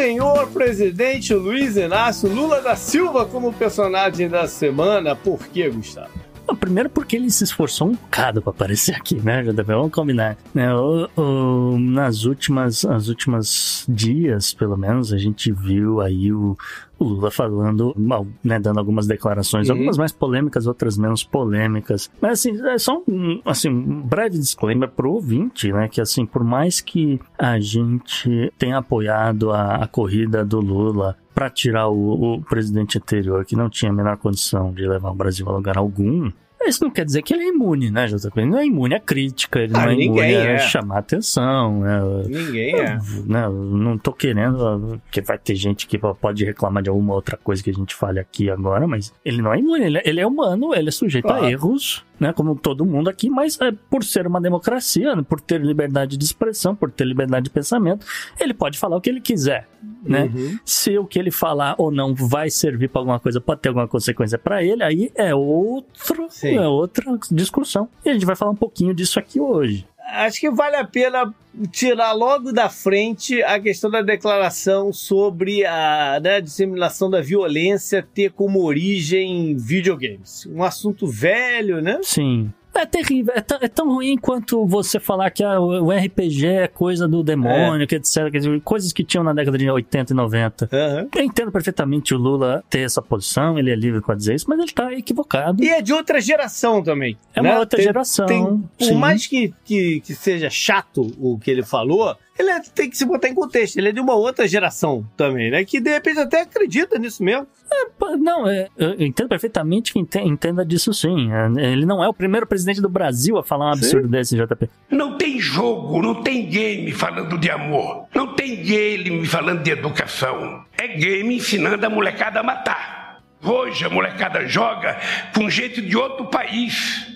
Senhor presidente Luiz Inácio Lula da Silva como personagem da semana. Por que, Gustavo? Primeiro porque ele se esforçou um bocado para aparecer aqui, né, JB? Vamos combinar. Né, o, o, nas últimas, as últimas dias, pelo menos, a gente viu aí o, o Lula falando, mal, né, dando algumas declarações, uhum. algumas mais polêmicas, outras menos polêmicas. Mas assim, é só um, assim, um breve disclaimer pro ouvinte, né, que assim, por mais que a gente tenha apoiado a, a corrida do Lula para tirar o, o, presidente anterior, que não tinha a menor condição de levar o Brasil a lugar algum, isso não quer dizer que ele é imune, né, JP? Ele não é imune à crítica, ele ah, não é imune é. a chamar atenção. Né? Ninguém é. Né, não tô querendo, que vai ter gente que pode reclamar de alguma outra coisa que a gente fale aqui agora, mas ele não é imune, ele é, ele é humano, ele é sujeito claro. a erros, né, como todo mundo aqui, mas é, por ser uma democracia, né, por ter liberdade de expressão, por ter liberdade de pensamento, ele pode falar o que ele quiser, né? Uhum. Se o que ele falar ou não vai servir para alguma coisa, pode ter alguma consequência para ele, aí é outro, é outra discussão. E a gente vai falar um pouquinho disso aqui hoje acho que vale a pena tirar logo da frente a questão da declaração sobre a né, disseminação da violência ter como origem videogames. Um assunto velho, né? Sim. É terrível, é, é, tão ruim quanto você falar que a, o RPG é coisa do demônio, é. que etc. Coisas que tinham na década de 80 e 90. Uhum. Eu entendo perfeitamente o Lula ter essa posição, ele é livre para dizer isso, mas ele tá equivocado. E é de outra geração também. É né? uma outra tem, geração. Tem, por mais que, que, que seja chato o que ele falou, ele é, tem que se botar em contexto. Ele é de uma outra geração também, né? Que de repente até acredita nisso mesmo. É, não, é, eu entendo perfeitamente que entenda disso sim. É, ele não é o primeiro presidente do Brasil a falar um absurdo sim. desse, JP. Não tem jogo, não tem game falando de amor. Não tem game falando de educação. É game ensinando a molecada a matar. Hoje a molecada joga com jeito de outro país.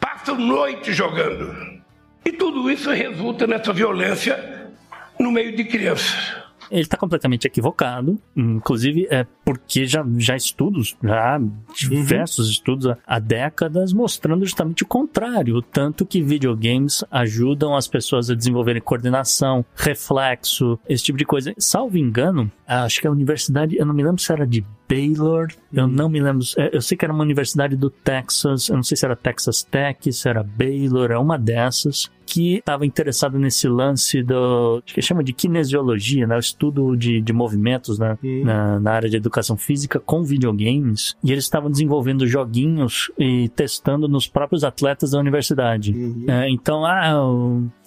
Passam noite jogando. E tudo isso resulta nessa violência no meio de crianças. Ele está completamente equivocado, inclusive é porque já, já estudos, já diversos uhum. estudos há décadas mostrando justamente o contrário, tanto que videogames ajudam as pessoas a desenvolverem coordenação, reflexo, esse tipo de coisa. Salvo engano, acho que a universidade, eu não me lembro se era de Baylor, eu uhum. não me lembro, é, eu sei que era uma universidade do Texas, eu não sei se era Texas Tech, se era Baylor, é uma dessas, que estava interessado nesse lance do que chama de kinesiologia, né? o estudo de, de movimentos né? Uhum. na, na área de educação física com videogames, e eles estavam desenvolvendo joguinhos e testando nos próprios atletas da universidade. Uhum. É, então, ah,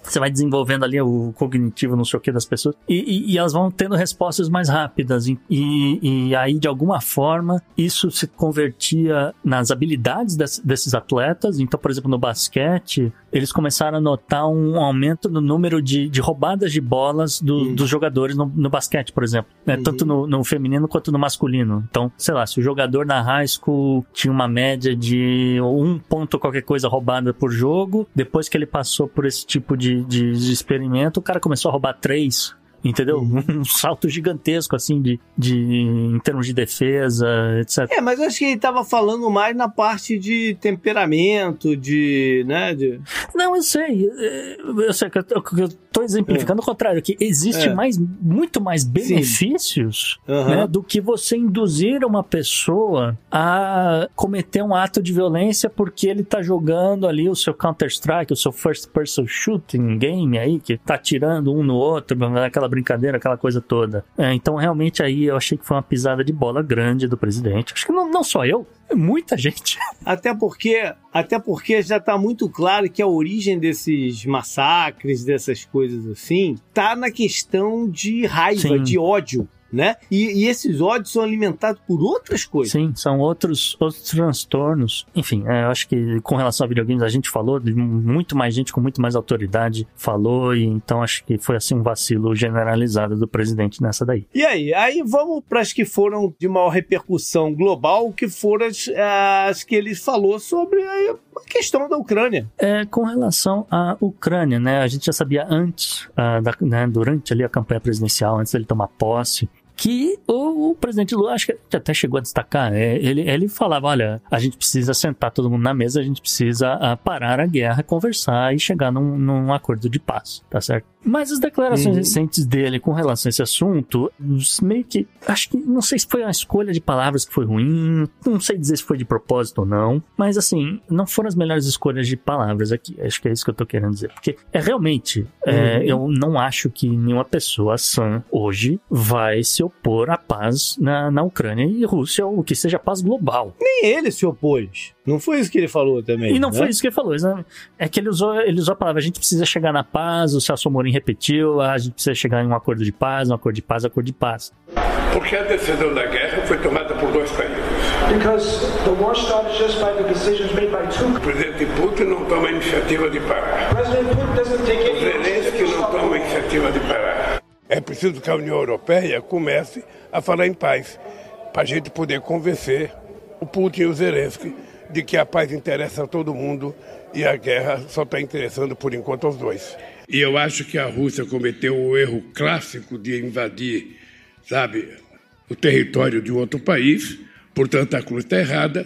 você vai desenvolvendo ali o cognitivo, não sei o que, das pessoas, e, e, e elas vão tendo respostas mais rápidas. E, e, aí, de alguma forma, isso se convertia nas habilidades des, desses atletas. Então, por exemplo, no basquete, eles começaram a notar um aumento no número de, de roubadas de bolas do, uhum. dos jogadores no, no, basquete, por exemplo. Né? Uhum. Tanto no, no, feminino quanto no masculino. Então, sei lá, se o jogador na high school tinha uma média de um ponto qualquer coisa roubada por jogo, depois que ele passou por esse tipo de de, de, de experimento, o cara começou a roubar três entendeu? Uhum. Um salto gigantesco, assim, de, de, em termos de defesa, etc. É, mas eu acho que ele tava falando mais na parte de temperamento, de, né, de... Não, eu sei. é, Eu sei que eu, eu tô exemplificando o contrário, que existe É. mais, muito mais benefícios Aham. né, do que você induzir uma pessoa a cometer um ato de violência porque ele tá jogando ali o seu Counter-Strike, o seu First Person Shooting game aí, que tá tirando um no outro, aquela brincadeira, aquela coisa toda. É, então, realmente, aí eu achei que foi uma pisada de bola grande do presidente. Acho que não, não só eu, muita gente. Até porque, até porque já tá muito claro que a origem desses massacres, dessas coisas assim, tá na questão de raiva, Sim. de ódio, né? E, e esses ódios são alimentados por outras coisas. Sim, são outros, outros transtornos. Enfim, é, eu acho que com relação a videogames a gente falou, de muito mais gente com muito mais autoridade falou, e então acho que foi assim um vacilo generalizado do presidente nessa daí. E aí? Aí vamos para as que foram de maior repercussão global, que foram as, as que ele falou sobre a questão da Ucrânia. É, com relação à Ucrânia, né, a gente já sabia antes, ah, da- né, durante ali a campanha presidencial, antes dele tomar posse, que o, o presidente Lula, acho que até chegou a destacar, é, ele, ele falava, olha, a gente precisa sentar todo mundo na mesa, a gente precisa ah, parar a guerra, conversar e chegar num, num acordo de paz, tá certo? Mas as declarações Uhum. recentes dele com relação a esse assunto, meio que, acho que, não sei se foi uma escolha de palavras que foi ruim, não sei dizer se foi de propósito ou não, mas assim, não foram as melhores escolhas de palavras aqui, acho que é isso que eu tô querendo dizer, porque é realmente, é, Uhum. eu não acho que nenhuma pessoa sã hoje vai se opor à paz na, na Ucrânia e Rússia, ou que seja paz global. Nem ele se opôs. Não foi isso que ele falou também. E não né? foi isso que ele falou. né? É que ele usou, ele usou a palavra: a gente precisa chegar na paz. O Celso Amorim repetiu: a gente precisa chegar em um acordo de paz, um acordo de paz, um acordo de paz. Porque a decisão da guerra foi tomada por dois países. Because the war started just by the decisions made by two. O presidente Putin não toma a iniciativa de parar. President Putin doesn't take O any Zelensky não toma a iniciativa de parar. É preciso que a União Europeia comece a falar em paz, para a gente poder convencer o Putin e o Zelensky de que a paz interessa a todo mundo e a guerra só está interessando por enquanto aos dois. E eu acho que a Rússia cometeu o erro clássico de invadir, sabe, o território de outro país, portanto a cruz está errada,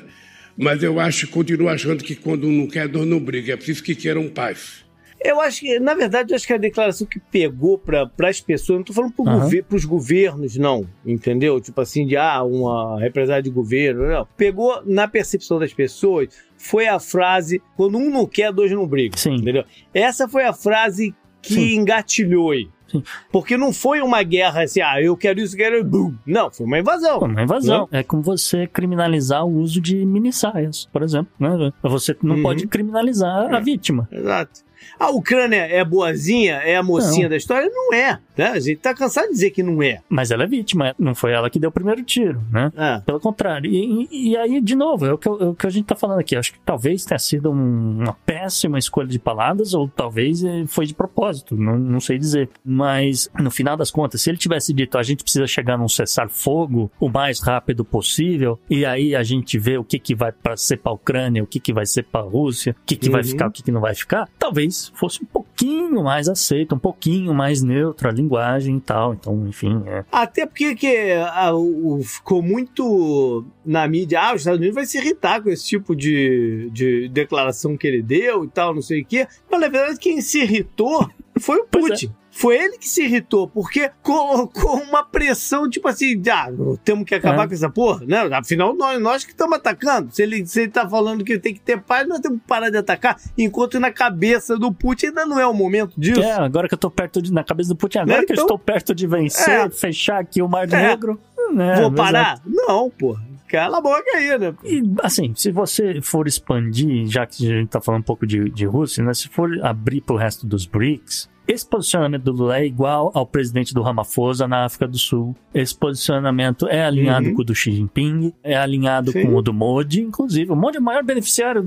mas eu acho, continuo achando que quando um não quer, dois não briga, é preciso que queiram paz. Eu acho que, na verdade, eu acho que a declaração que pegou para as pessoas, não tô falando para Aham. os governos, não, entendeu? Tipo assim, de ah, uma represália de governo, não. Pegou na percepção das pessoas, foi a frase: quando um não quer, dois não brigam. Sim. Entendeu? Essa foi a frase que Sim. engatilhou aí. Sim. Porque não foi uma guerra assim, ah, eu quero isso, eu quero. Bum. Não, foi uma invasão. Pô, uma invasão. É como você criminalizar o uso de mini saias, por exemplo. Né? Você não Uhum. pode criminalizar a vítima. Exato. A Ucrânia é boazinha? É a mocinha Não. da história? Não é. Né? A gente tá cansado de dizer que não é. Mas ela é vítima, não foi ela que deu o primeiro tiro, né? Ah. Pelo contrário. E, e- aí, de novo, é o, que, é o que a gente tá falando aqui. Acho que talvez tenha sido um- uma péssima escolha de palavras, ou talvez eh, foi de propósito, não, não sei dizer. Mas, no final das contas, se ele tivesse dito a gente precisa chegar num cessar-fogo o mais rápido possível, e aí a gente vê o que, que vai para ser pra Ucrânia, o que, que vai ser pra Rússia, o que, que vai Uhum. ficar, o que, que não vai ficar, talvez fosse um pouquinho mais aceito, um pouquinho mais neutro a linguagem e tal. Então, enfim, é. Até porque que, ah, o- ficou muito na mídia, ah, os Estados Unidos vai se irritar com esse tipo de, de declaração que ele deu e tal, não sei o quê. Mas na verdade quem se irritou foi o é. Putin. Foi ele que se irritou, porque colocou uma pressão, tipo assim, ah, temos que acabar É. com essa porra, né? Afinal, nós, nós que estamos atacando. Se ele, se ele tá falando que tem que ter paz, nós temos que parar de atacar, enquanto na cabeça do Putin ainda não é o momento disso. É, agora que eu tô perto de, na cabeça do Putin, agora Né, que eu então- estou perto de vencer, É. fechar aqui o Mar É. Negro. né, Vou exato. parar? Não, porra. Cala a boca aí, né? E, assim, se você for expandir, já que a gente tá falando um pouco de, de Rússia, né? Se for abrir pro resto dos BRICS, esse posicionamento do Lula é igual ao presidente do Ramaphosa na África do Sul. Esse posicionamento é alinhado Uhum. com o do Xi Jinping, é alinhado Sim. com o do Modi, inclusive. O Modi é o maior beneficiário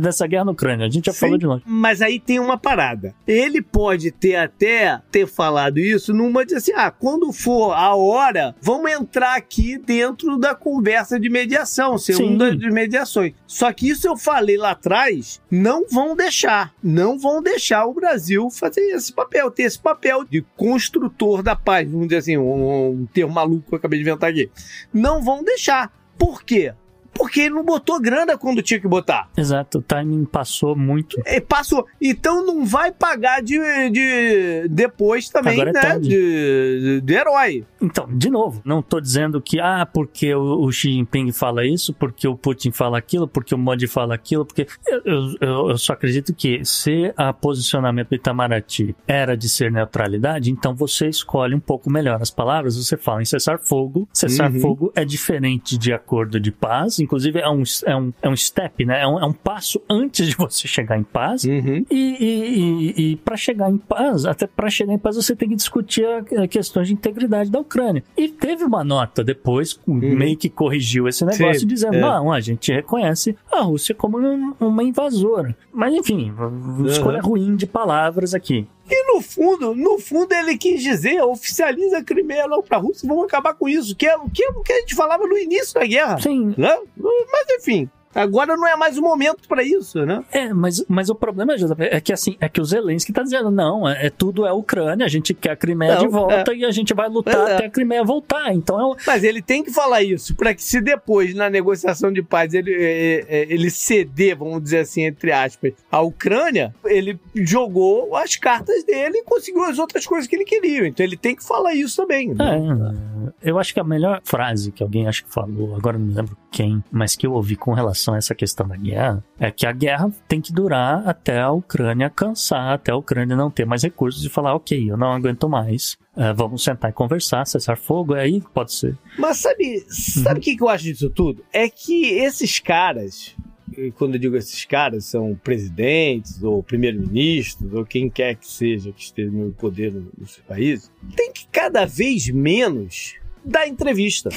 dessa guerra na Ucrânia. A gente já Sim, falou de longe. Mas aí tem uma parada. Ele pode ter até ter falado isso numa de assim, ah, quando for a hora, vamos entrar aqui dentro da conversa de mediação, ser Sim. um das mediações. Só que isso eu falei lá atrás, não vão deixar, não vão deixar o Brasil fazer esse esse papel, tem esse papel de construtor da paz, vamos dizer assim, um, um termo maluco que eu acabei de inventar aqui. Não vão deixar. Por quê? Porque ele não botou grana quando tinha que botar. Exato, o timing passou muito. É, passou. Então não vai pagar de, de depois também, Agora é né? tarde. de, de, herói. Então, de novo, não tô dizendo que, ah, porque o, o Xi Jinping fala isso, porque o Putin fala aquilo, porque o Modi fala aquilo, porque. Eu, eu- eu, só acredito que se a posicionamento do Itamaraty era de ser neutralidade, então você escolhe um pouco melhor as palavras, você fala em cessar fogo. Cessar Uhum. fogo é diferente de acordo de paz, inclusive é um, é um, é um step, né? É um, é um passo antes de você chegar em paz. Uhum. E, e, e, para chegar em paz, até para chegar em paz, você tem que discutir a, a questões de integridade da Ucrânia. E teve uma nota depois, meio que corrigiu esse negócio, Uhum. Sim, dizendo: é. não, a gente reconhece a Rússia como um- uma invasora. Mas enfim, escolha ruim de palavras aqui. E no fundo, no fundo ele quis dizer, oficializa a Crimeia logo pra Rússia, vamos acabar com isso, que é o que, que a gente falava no início da guerra. Sim, Né? Mas enfim, agora não é mais o momento pra isso, né? é, mas, mas o problema, é que assim, é que o Zelensky tá dizendo, não, é, é tudo é Ucrânia, a gente quer a Crimeia Não, de volta e a gente vai lutar é. até a Crimeia voltar. Então é Mas ele tem que falar isso, para que se depois, na negociação de paz, ele, é, é, ele ceder, vamos dizer assim, entre aspas, a Ucrânia, ele jogou as cartas dele e conseguiu as outras coisas que ele queria. Então ele tem que falar isso também. né? É, eu acho que a melhor frase que alguém acho que falou, agora não lembro quem, mas que eu ouvi com relação a essa questão da guerra, é que a guerra tem que durar até a Ucrânia cansar, até a Ucrânia não ter mais recursos e falar, ok, eu não aguento mais, é, vamos sentar e conversar, cessar fogo, aí pode ser. Mas sabe, sabe o que, que eu acho disso tudo? É que esses caras, e quando eu digo esses caras, são presidentes ou primeiro-ministros ou quem quer que seja que esteja no poder no- nos países, tem que cada vez menos dar entrevista.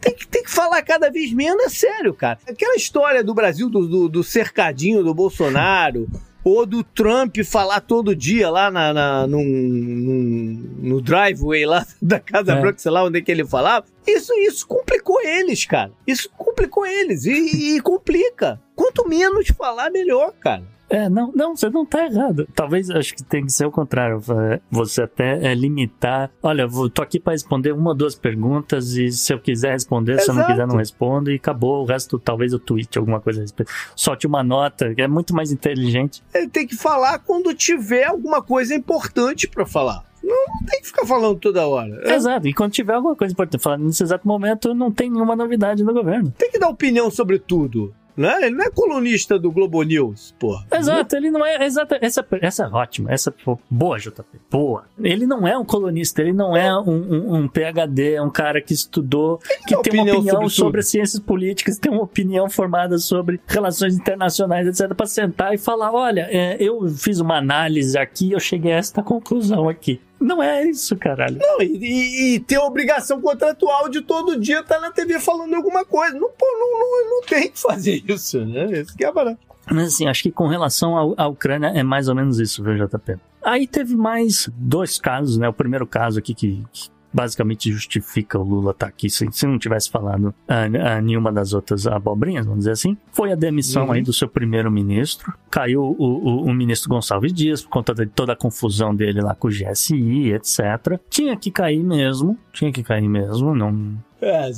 Tem que, tem que falar cada vez menos, é sério, cara. Aquela história do Brasil, do, do- do cercadinho do Bolsonaro, ou do Trump falar todo dia lá na, na- num- num- no driveway lá da Casa É. Branca, sei lá onde é que ele falava. Isso, isso complicou eles, cara. Isso complicou eles e, e complica. Quanto menos falar, melhor, cara. É, não, não, você não tá errado. Talvez acho que tem que ser o contrário. é, Você até é, limitar. Olha, vou, tô aqui pra responder uma ou duas perguntas e se eu quiser responder, se eu não Exato. quiser, não respondo e acabou. O resto, talvez eu tweet alguma coisa a respeito. Solte uma nota, que é muito mais inteligente. Ele tem que falar quando tiver alguma coisa importante pra falar. Não, não tem que ficar falando toda hora. É, Exato. E quando tiver alguma coisa importante, falar nesse exato momento, não tem nenhuma novidade no governo. Tem que dar opinião sobre tudo. Né? Ele não é colunista do Globo News, porra. Exato, ele não é. Exato, essa, essa é ótima. Essa boa, JP. Boa. Ele não é um colunista, ele não é um, um, um PhD, é um cara que estudou, que dá tem uma opinião opinião sobre sobre, ciências políticas, tem uma opinião formada sobre relações internacionais, etc., pra sentar e falar: olha, é, eu fiz uma análise aqui, eu cheguei a esta conclusão aqui. Não é isso, caralho. Não, e, e- e ter obrigação contratual de todo dia estar na TV falando alguma coisa. Não, pô, não, não, não tem que fazer isso, né? Isso que é barato. Mas assim, acho que com relação à Ucrânia é mais ou menos isso, viu, JP? Aí teve mais dois casos, né? O primeiro caso aqui que, que basicamente justifica o Lula estar aqui, se, se não tivesse falado ah, ah, nenhuma das outras abobrinhas, vamos dizer assim, foi a demissão Uhum. aí do seu primeiro-ministro. Caiu o, o- o ministro Gonçalves Dias por conta de toda a confusão dele lá com o GSI, etc. Tinha que cair mesmo, tinha que cair mesmo, não, É,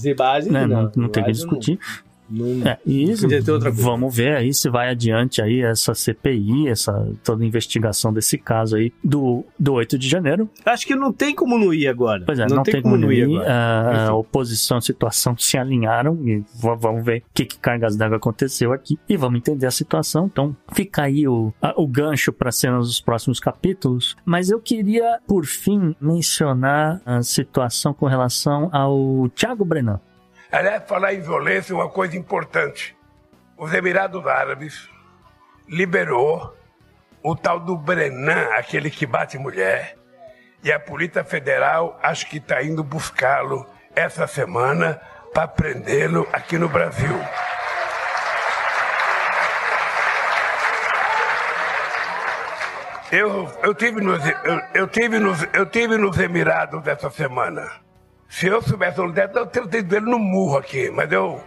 né, não, não tem que discutir. Não, É, e Podia ter outra coisa. vamos ver aí se vai adiante aí essa CPI, essa toda investigação desse caso aí do, do 8 de janeiro. Acho que não tem como não ir agora. Pois é, não, tem, como não ir. A, a Enfim. oposição e a situação se alinharam e vamos ver o que, que cargas d'água aconteceu aqui e vamos entender a situação. Então fica aí o, a- o gancho para cenas dos próximos capítulos. Mas eu queria, por fim, mencionar a situação com relação ao Thiago Brenan. Aliás, falar em violência é uma coisa importante. Os Emirados Árabes liberou o tal do Brenan, aquele que bate mulher, e a Polícia Federal acho que está indo buscá-lo essa semana para prendê-lo aqui no Brasil. Eu, eu, tive nos, eu, eu tive nos, eu tive nos Emirados essa semana. Se eu soubesse onde é, eu teria tido ele no murro aqui, mas eu.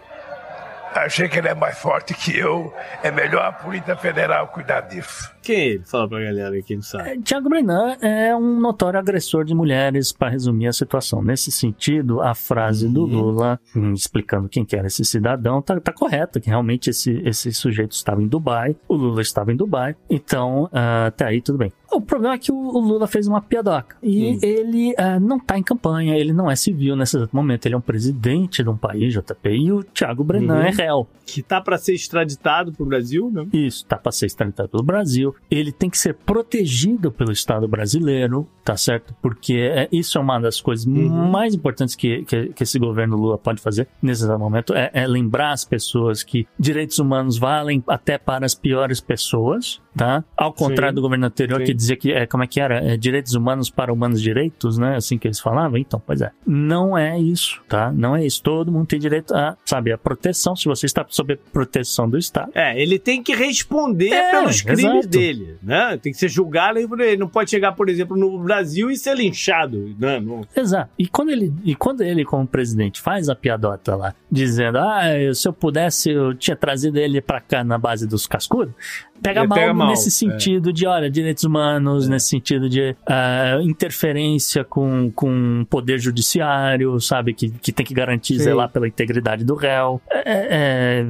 Achei que ele é mais forte que eu. É melhor a Polícia Federal cuidar disso. Quem é ele? Fala pra galera aqui, não sabe. É, Tiago Brenan é um notório agressor de mulheres, para resumir a situação. Nesse sentido, a frase do Lula, hum, explicando quem que era esse cidadão, tá, tá correta, que realmente esse, esse sujeito estava em Dubai, o Lula estava em Dubai, então ah, até aí tudo bem. O problema é que o, Lula fez uma piadoca. E Hum. ele ah, não tá em campanha, ele não é civil nesse exato momento, ele é um presidente de um país, JP, e o Tiago Brenan Uhum. é réu. Que tá pra ser extraditado pro Brasil, né? Isso, tá para ser extraditado pelo Brasil. Ele tem que ser protegido pelo Estado brasileiro, tá certo? Porque é, isso é uma das coisas Uhum. mais importantes que, que, que esse governo Lula pode fazer nesse momento, é, é lembrar as pessoas que direitos humanos valem até para as piores pessoas, tá? Ao contrário Sim. do governo anterior Sim. que dizia que, é, como é que era? É, direitos humanos para humanos direitos, né? Assim que eles falavam. Então, pois é. Não é isso, tá? Não é isso. Todo mundo tem direito a, sabe, a proteção, se você está sob a proteção do Estado. É, ele tem que responder É, pelos crimes exato. dele, né? Tem que ser julgado, ele não pode chegar, por exemplo, no Brasil e ser linchado, né? Não- Exato. E quando ele, e quando ele como presidente faz a piadota lá, dizendo, ah, se eu pudesse, eu tinha trazido ele pra cá na base dos cascudos, pega, Ele mal, pega mal, nesse é. sentido de, olha, direitos humanos, nesse sentido de ah, interferência com, com o poder judiciário, sabe, que, que tem que garantir, Sim. zelar pela integridade do réu. É, é,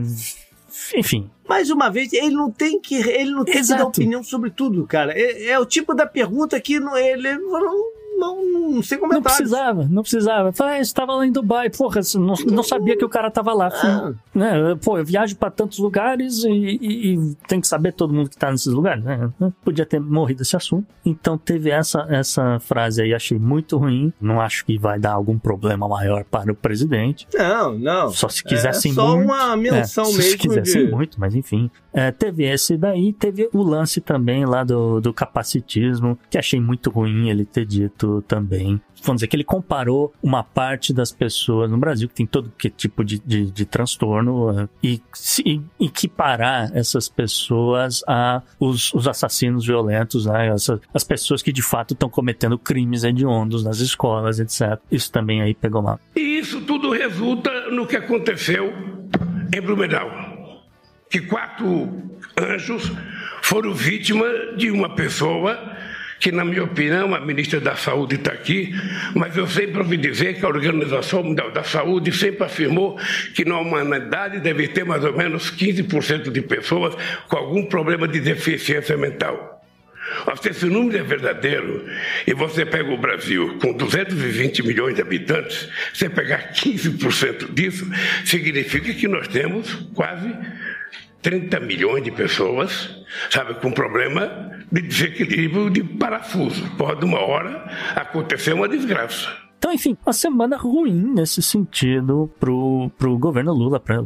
enfim, Mais uma vez, ele não tem que, ele não tem que dar opinião sobre tudo, cara. É, é o tipo da pergunta que não, ele não, não, não sei Não comentários. precisava, não precisava. Falei, ah, eu estava lá em Dubai, porra, não, não sabia que o cara tava lá. Ah. Né? Pô, eu viajo pra tantos lugares e, e- e tem que saber todo mundo que tá nesses lugares. Né? Podia ter morrido esse assunto. Então teve essa, essa frase aí, achei muito ruim. Não acho que vai dar algum problema maior para o presidente. Não, não. Só se quisessem é só muito. uma menção É, mesmo. Se quisessem de... muito, mas enfim. É, teve esse daí, teve o lance também lá do, do capacitismo, que achei muito ruim ele ter dito também. Vamos dizer que ele comparou uma parte das pessoas no Brasil que tem todo que tipo de, de, de transtorno é, e, e equiparar essas pessoas a os, os assassinos violentos, né? Essa- as pessoas que de fato estão cometendo crimes hediondos nas escolas, etc. Isso também aí pegou mal. E isso tudo resulta no que aconteceu em Blumenau. Que quatro anjos foram vítima de uma pessoa que, na minha opinião, a ministra da Saúde está aqui, mas eu sempre ouvi dizer que a Organização Mundial da Saúde sempre afirmou que na humanidade deve ter mais ou menos 15% de pessoas com algum problema de deficiência mental. Se esse número é verdadeiro e você pega o Brasil com 220 milhões de habitantes, você pegar 15% disso, significa que nós temos quase 30 milhões de pessoas, sabe, com problema de desequilíbrio de parafuso. Pode uma hora acontecer uma desgraça. Então, enfim, uma semana ruim nesse sentido pro, pro governo Lula, pra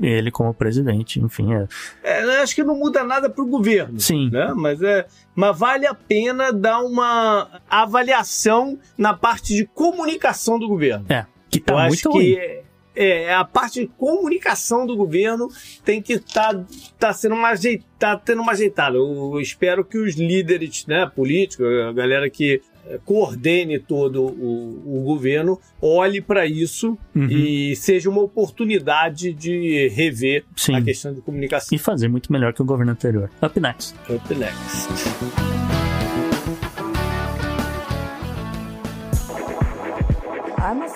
ele como presidente, enfim. É. É, eu acho que não muda nada pro governo. Sim. Né? Mas, é, mas vale a pena dar uma avaliação na parte de comunicação do governo. É, que tá eu muito acho ruim. que é, é, a parte de comunicação do governo tem que estar tá, tá sendo uma ajeitada, tá tendo uma ajeitada. Eu espero que os líderes né, políticos, a galera que eh, coordene todo o, o governo, olhe para isso Uhum. e seja uma oportunidade de rever Sim. a questão de comunicação. E fazer muito melhor que o governo anterior. Up next. Up next.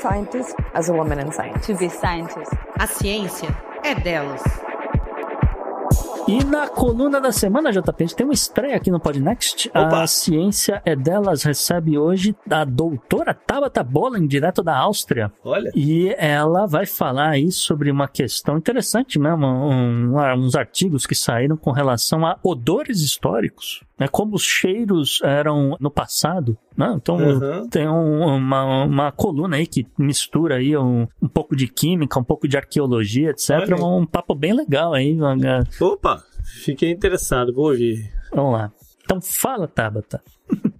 Scientist as a woman in science. To be scientist. A ciência é delas. E na coluna da semana, JP, a gente tem uma estreia aqui no Podnext. Opa. A ciência é delas recebe hoje a doutora Tabata Bolen, direto da Áustria. Olha. E ela vai falar aí sobre uma questão interessante mesmo, um- uns artigos que saíram com relação a odores históricos, né? Como os cheiros eram no passado, né? Então Uhum. tem um- uma, uma coluna aí que mistura aí um, um pouco de química, um pouco de arqueologia, etc. Olha aí. Um papo bem legal aí. uma- Opa, fiquei interessado, vou ouvir. Vamos lá. Então fala, Tabata.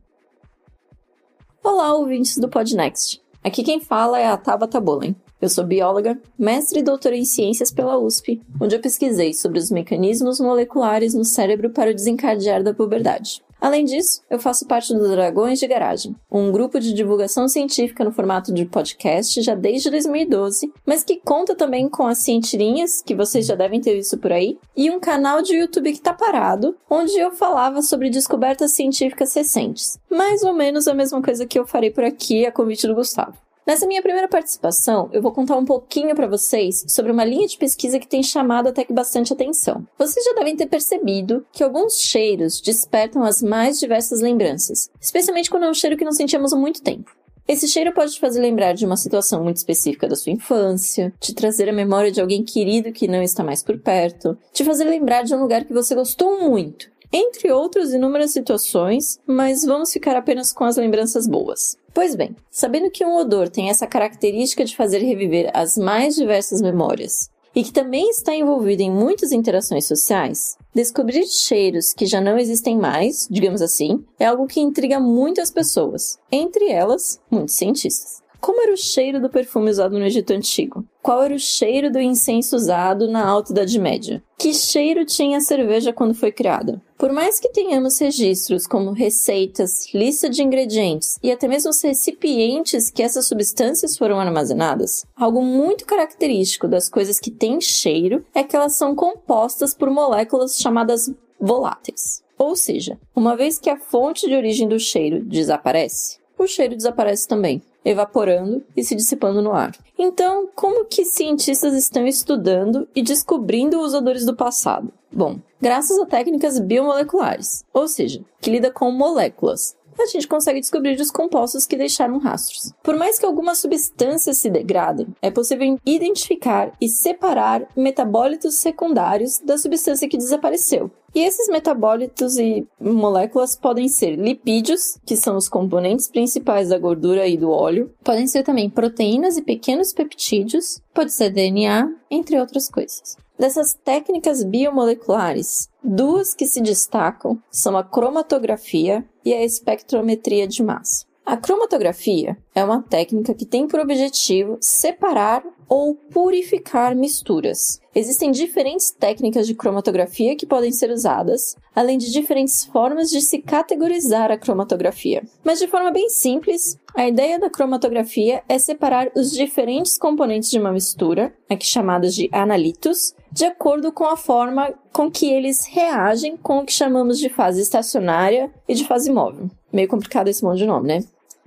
Olá, ouvintes do Podnext. Aqui quem fala é a Tabata Bolen. Eu sou bióloga, mestre e doutora em ciências pela USP, onde eu pesquisei sobre os mecanismos moleculares no cérebro para o desencadear da puberdade. Além disso, eu faço parte do Dragões de Garagem, um grupo de divulgação científica no formato de podcast já desde 2012, mas que conta também com as cientirinhas, que vocês já devem ter visto por aí, e um canal de YouTube que tá parado, onde eu falava sobre descobertas científicas recentes. Mais ou menos a mesma coisa que eu farei por aqui a convite do Gustavo. Nessa minha primeira participação, eu vou contar um pouquinho para vocês sobre uma linha de pesquisa que tem chamado até que bastante atenção. Vocês já devem ter percebido que alguns cheiros despertam as mais diversas lembranças, especialmente quando é um cheiro que não sentíamos há muito tempo. Esse cheiro pode te fazer lembrar de uma situação muito específica da sua infância, te trazer a memória de alguém querido que não está mais por perto, te fazer lembrar de um lugar que você gostou muito, entre outras inúmeras situações, mas vamos ficar apenas com as lembranças boas. Pois bem, sabendo que um odor tem essa característica de fazer reviver as mais diversas memórias e que também está envolvido em muitas interações sociais, descobrir cheiros que já não existem mais, digamos assim, é algo que intriga muitas pessoas, entre elas, muitos cientistas. Como era o cheiro do perfume usado no Egito Antigo? Qual era o cheiro do incenso usado na Alta Idade Média? Que cheiro tinha a cerveja quando foi criada? Por mais que tenhamos registros como receitas, lista de ingredientes e até mesmo os recipientes que essas substâncias foram armazenadas, algo muito característico das coisas que têm cheiro é que elas são compostas por moléculas chamadas voláteis. Ou seja, uma vez que a fonte de origem do cheiro desaparece, o cheiro desaparece também evaporando e se dissipando no ar. Então, como que cientistas estão estudando e descobrindo os odores do passado? Bom, graças a técnicas biomoleculares, ou seja, que lida com moléculas, a gente consegue descobrir os compostos que deixaram rastros. Por mais que algumas substâncias se degradem, é possível identificar e separar metabólitos secundários da substância que desapareceu. E esses metabólitos e moléculas podem ser lipídios, que são os componentes principais da gordura e do óleo, podem ser também proteínas e pequenos peptídeos, pode ser DNA, entre outras coisas. Dessas técnicas biomoleculares, duas que se destacam são a cromatografia e a espectrometria de massa. A cromatografia é uma técnica que tem por objetivo separar ou purificar misturas. Existem diferentes técnicas de cromatografia que podem ser usadas, além de diferentes formas de se categorizar a cromatografia. Mas de forma bem simples, a ideia da cromatografia é separar os diferentes componentes de uma mistura, aqui chamadas de analitos, de acordo com a forma com que eles reagem com o que chamamos de fase estacionária e de fase móvel. Meio complicado esse monte de nome, né?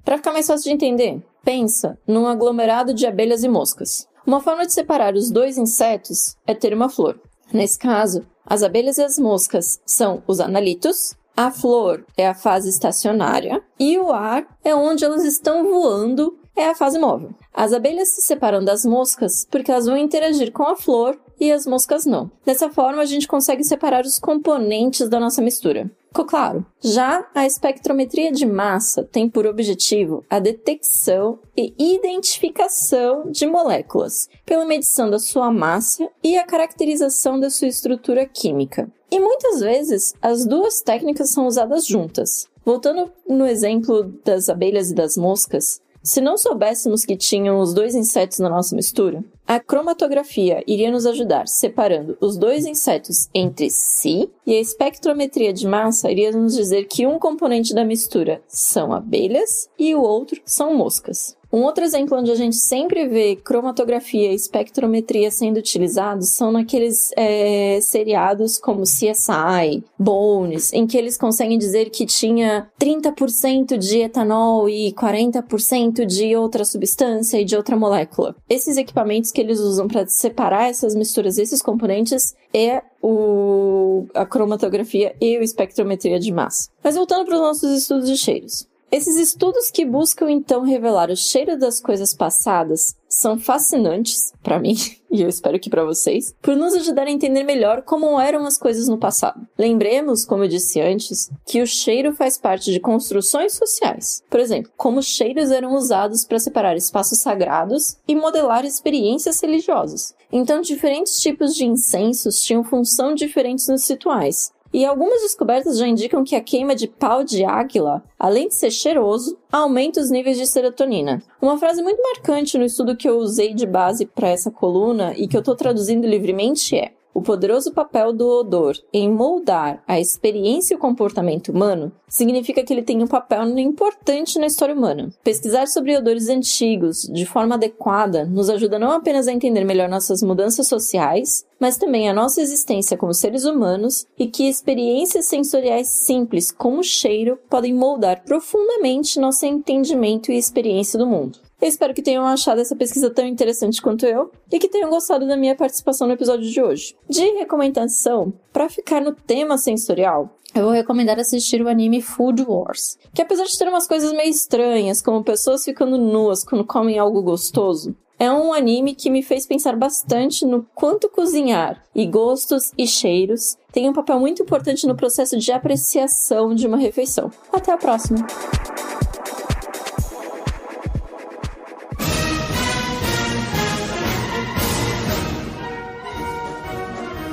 Para ficar mais fácil de entender, pensa num aglomerado de abelhas e moscas. Uma forma de separar os dois insetos é ter uma flor. Nesse caso, as abelhas e as moscas são os analitos, a flor é a fase estacionária e o ar é onde elas estão voando, é a fase móvel. As abelhas se separam das moscas porque elas vão interagir com a flor e as moscas não. Dessa forma, a gente consegue separar os componentes da nossa mistura. Ficou claro? Já a espectrometria de massa tem por objetivo a detecção e identificação de moléculas pela medição da sua massa e a caracterização da sua estrutura química. E muitas vezes as duas técnicas são usadas juntas. Voltando no exemplo das abelhas e das moscas, se não soubéssemos que tinham os dois insetos na nossa mistura, a cromatografia iria nos ajudar separando os dois insetos entre si e a espectrometria de massa iria nos dizer que um componente da mistura são abelhas e o outro são moscas. Um outro exemplo onde a gente sempre vê cromatografia e espectrometria sendo utilizados são naqueles é, seriados como CSI, Bones, em que eles conseguem dizer que tinha 30% de etanol e 40% de outra substância e de outra molécula. Esses equipamentos que eles usam para separar essas misturas, esses componentes, é o, a cromatografia e a espectrometria de massa. Mas voltando para os nossos estudos de cheiros. Esses estudos que buscam então revelar o cheiro das coisas passadas são fascinantes para mim e eu espero que para vocês, por nos ajudar a entender melhor como eram as coisas no passado. Lembremos, como eu disse antes, que o cheiro faz parte de construções sociais. Por exemplo, como cheiros eram usados para separar espaços sagrados e modelar experiências religiosas. Então, diferentes tipos de incensos tinham função diferentes nos rituais, e algumas descobertas já indicam que a queima de pau de águila, além de ser cheiroso, aumenta os níveis de serotonina. Uma frase muito marcante no estudo que eu usei de base para essa coluna e que eu estou traduzindo livremente é: o poderoso papel do odor em moldar a experiência e o comportamento humano, significa que ele tem um papel importante na história humana. Pesquisar sobre odores antigos de forma adequada nos ajuda não apenas a entender melhor nossas mudanças sociais, mas também a nossa existência como seres humanos e que experiências sensoriais simples, como o cheiro, podem moldar profundamente nosso entendimento e experiência do mundo. Eu espero que tenham achado essa pesquisa tão interessante quanto eu e que tenham gostado da minha participação no episódio de hoje. De recomendação, para ficar no tema sensorial, eu vou recomendar assistir o anime Food Wars, que apesar de ter umas coisas meio estranhas, como pessoas ficando nuas quando comem algo gostoso, é um anime que me fez pensar bastante no quanto cozinhar e gostos e cheiros têm um papel muito importante no processo de apreciação de uma refeição. Até a próxima!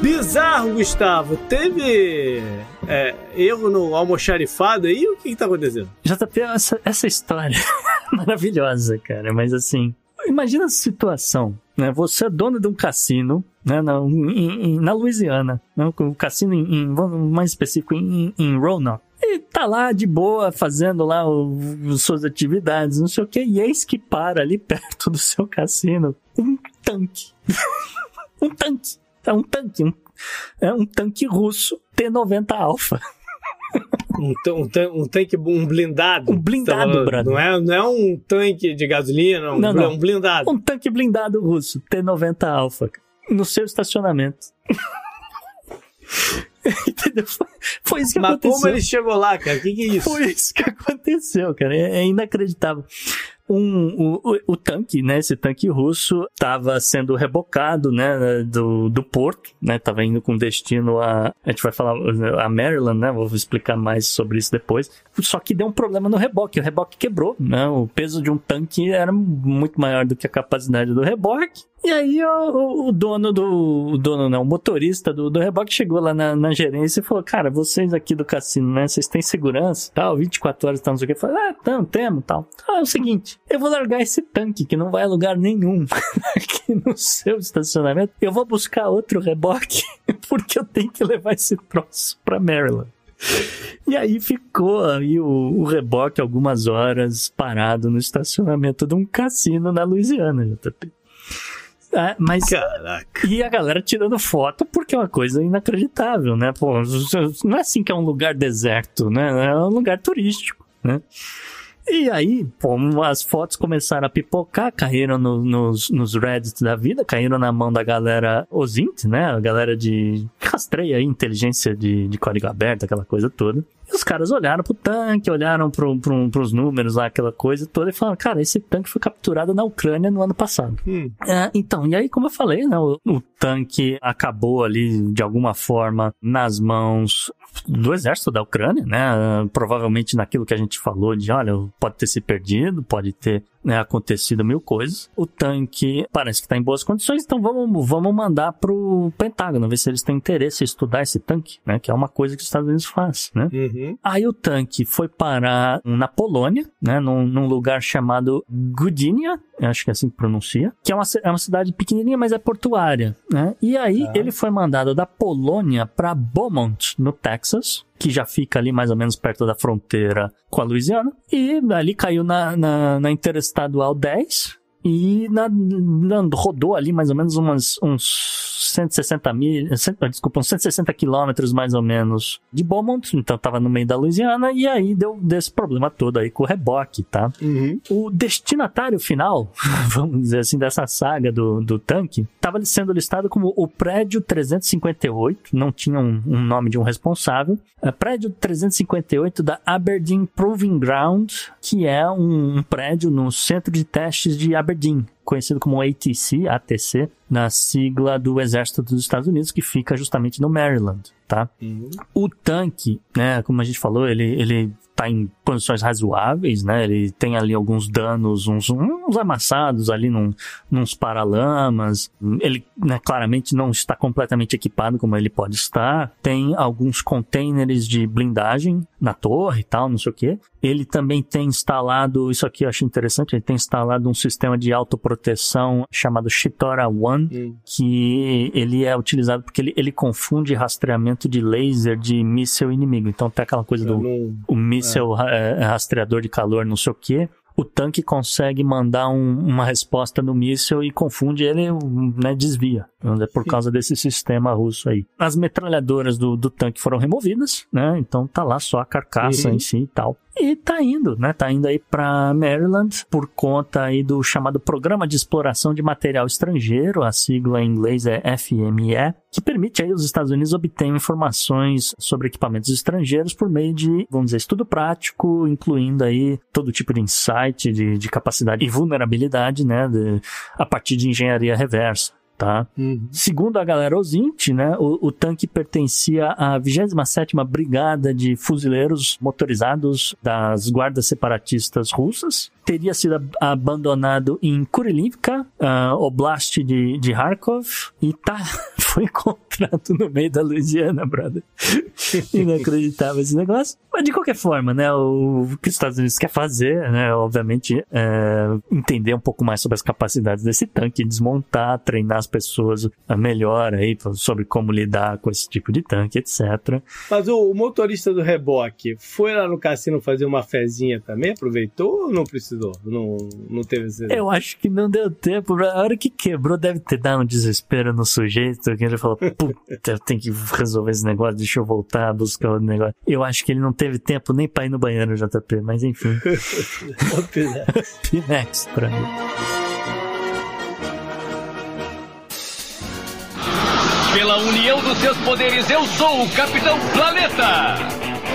Bizarro, Gustavo. Teve é, erro no almoxarifado aí? O que, que tá acontecendo? JP, essa, essa história maravilhosa, cara. Mas assim, imagina a situação, né? Você é dono de um cassino, né? Na, em, em, na Louisiana, né? um cassino em, em, mais específico em, em Roanoke. E tá lá de boa, fazendo lá as suas atividades, não sei o que, e eis que para ali perto do seu cassino um tanque. um tanque. É um tanque, um, é um tanque russo T-90 Alpha. Um, um, um, tanque, um blindado. Um blindado, brother. Não é, não é um tanque de gasolina, um, não, não. um blindado. Um tanque blindado russo, T-90 Alpha, no seu estacionamento. Entendeu? Foi isso que Mas aconteceu. Mas como ele chegou lá, cara? O que, que é isso? Foi isso que aconteceu, cara. É, é inacreditável um, o, o, tanque, né, esse tanque russo estava sendo rebocado, né, do, do porto, né, tava indo com destino a, a gente vai falar, a Maryland, né, vou explicar mais sobre isso depois, só que deu um problema no reboque, o reboque quebrou, né, o peso de um tanque era muito maior do que a capacidade do reboque, e aí o, o, dono do. O dono não, o motorista do, do reboque chegou lá na, na, gerência e falou: Cara, vocês aqui do cassino, né? Vocês têm segurança? Tal, 24 horas, tal, não sei o que. Falei, ah, tamo, temos, tal. Ah, é o seguinte, eu vou largar esse tanque que não vai a lugar nenhum aqui no seu estacionamento. Eu vou buscar outro reboque porque eu tenho que levar esse troço pra Maryland. E aí ficou aí o, o, reboque algumas horas parado no estacionamento de um cassino na Louisiana, JP. É, mas. Caraca. E a galera tirando foto porque é uma coisa inacreditável, né? Pô, não é assim que é um lugar deserto, né? É um lugar turístico, né? E aí, pô, as fotos começaram a pipocar, caíram no, nos, nos Reddits da vida, caíram na mão da galera OSINT, né? A galera de rastreia aí, inteligência de, de código aberto, aquela coisa toda. E os caras olharam pro tanque, olharam pro, pro, pros números lá, aquela coisa toda, e falaram, cara, esse tanque foi capturado na Ucrânia no ano passado. Hum. É, então, e aí, como eu falei, né, o, o tanque acabou ali, de alguma forma, nas mãos do exército da Ucrânia, né? Provavelmente naquilo que a gente falou de, olha, pode ter se perdido, pode ter né, acontecido mil coisas. O tanque parece que está em boas condições, então vamos, vamos mandar pro Pentágono, ver se eles têm interesse em estudar esse tanque, né? Que é uma coisa que os Estados Unidos faz, né? Uhum. Aí o tanque foi parar na Polônia, né? Num, num lugar chamado Gdynia, acho que é assim que pronuncia, que é uma, é uma cidade pequenininha, mas é portuária, né? E aí ah. ele foi mandado da Polônia para Beaumont, no Texas, que já fica ali mais ou menos perto da fronteira com a Louisiana, e ali caiu na, na, na Interestadual 10, e na, na, rodou ali mais ou menos umas, uns 160 mil, desculpa, uns 160 quilômetros mais ou menos de Beaumont, então tava no meio da Louisiana, e aí deu desse problema todo aí com o reboque, tá? Uhum. O destinatário final, vamos dizer assim, dessa saga do, do tanque, tava sendo listado como o prédio 358, não tinha um, um nome de um responsável, é prédio 358 da Aberdeen Proving Ground, que é um, um prédio no centro de testes de Aberdeen, conhecido como ATC, ATC, na sigla do Exército dos Estados Unidos, que fica justamente no Maryland, tá? Uhum. O tanque, né, como a gente falou, ele, ele tá em condições razoáveis, né? Ele tem ali alguns danos, uns, uns amassados ali num, nos paralamas. Ele né, claramente não está completamente equipado como ele pode estar. Tem alguns containers de blindagem na torre e tal, não sei o que. Ele também tem instalado, isso aqui eu acho interessante, ele tem instalado um sistema de autoproteção chamado Shitora One, hum. que ele é utilizado porque ele, ele confunde rastreamento de laser de míssil inimigo. Então tem aquela coisa do não... o míssil é. é. rastreador de calor, não sei o que o tanque consegue mandar um, uma resposta no míssil e confunde ele, né, desvia, né, por causa desse sistema russo aí. As metralhadoras do, do tanque foram removidas, né, então tá lá só a carcaça uhum. em si e tal. E tá indo, né? Tá indo aí para Maryland por conta aí do chamado Programa de Exploração de Material Estrangeiro, a sigla em inglês é FME, que permite aí os Estados Unidos obterem informações sobre equipamentos estrangeiros por meio de, vamos dizer, estudo prático, incluindo aí todo tipo de insight, de, de capacidade e vulnerabilidade, né? De, a partir de engenharia reversa tá? Uhum. Segundo a galera Osint, né, o, o, tanque pertencia à 27ª Brigada de Fuzileiros Motorizados das Guardas Separatistas Russas, teria sido abandonado em Kurilivka, uh, Oblast de, de Kharkov, e tá, foi encontrado no meio da Louisiana, brother. Inacreditável esse negócio. Mas de qualquer forma, né, o, que os Estados Unidos quer fazer, né, obviamente, é entender um pouco mais sobre as capacidades desse tanque, desmontar, treinar as pessoas melhor aí sobre como lidar com esse tipo de tanque, etc. Mas o, o motorista do reboque foi lá no cassino fazer uma fezinha também? Aproveitou ou não precisou? Não, não teve esse... Eu acho que não deu tempo. A hora que quebrou, deve ter dado um desespero no sujeito. Que ele falou: Puta, eu tenho que resolver esse negócio, deixa eu voltar a buscar o negócio. Eu acho que ele não teve tempo nem pra ir no banheiro, JP, mas enfim. Pinex pra mim. Pela união dos seus poderes, eu sou o Capitão Planeta!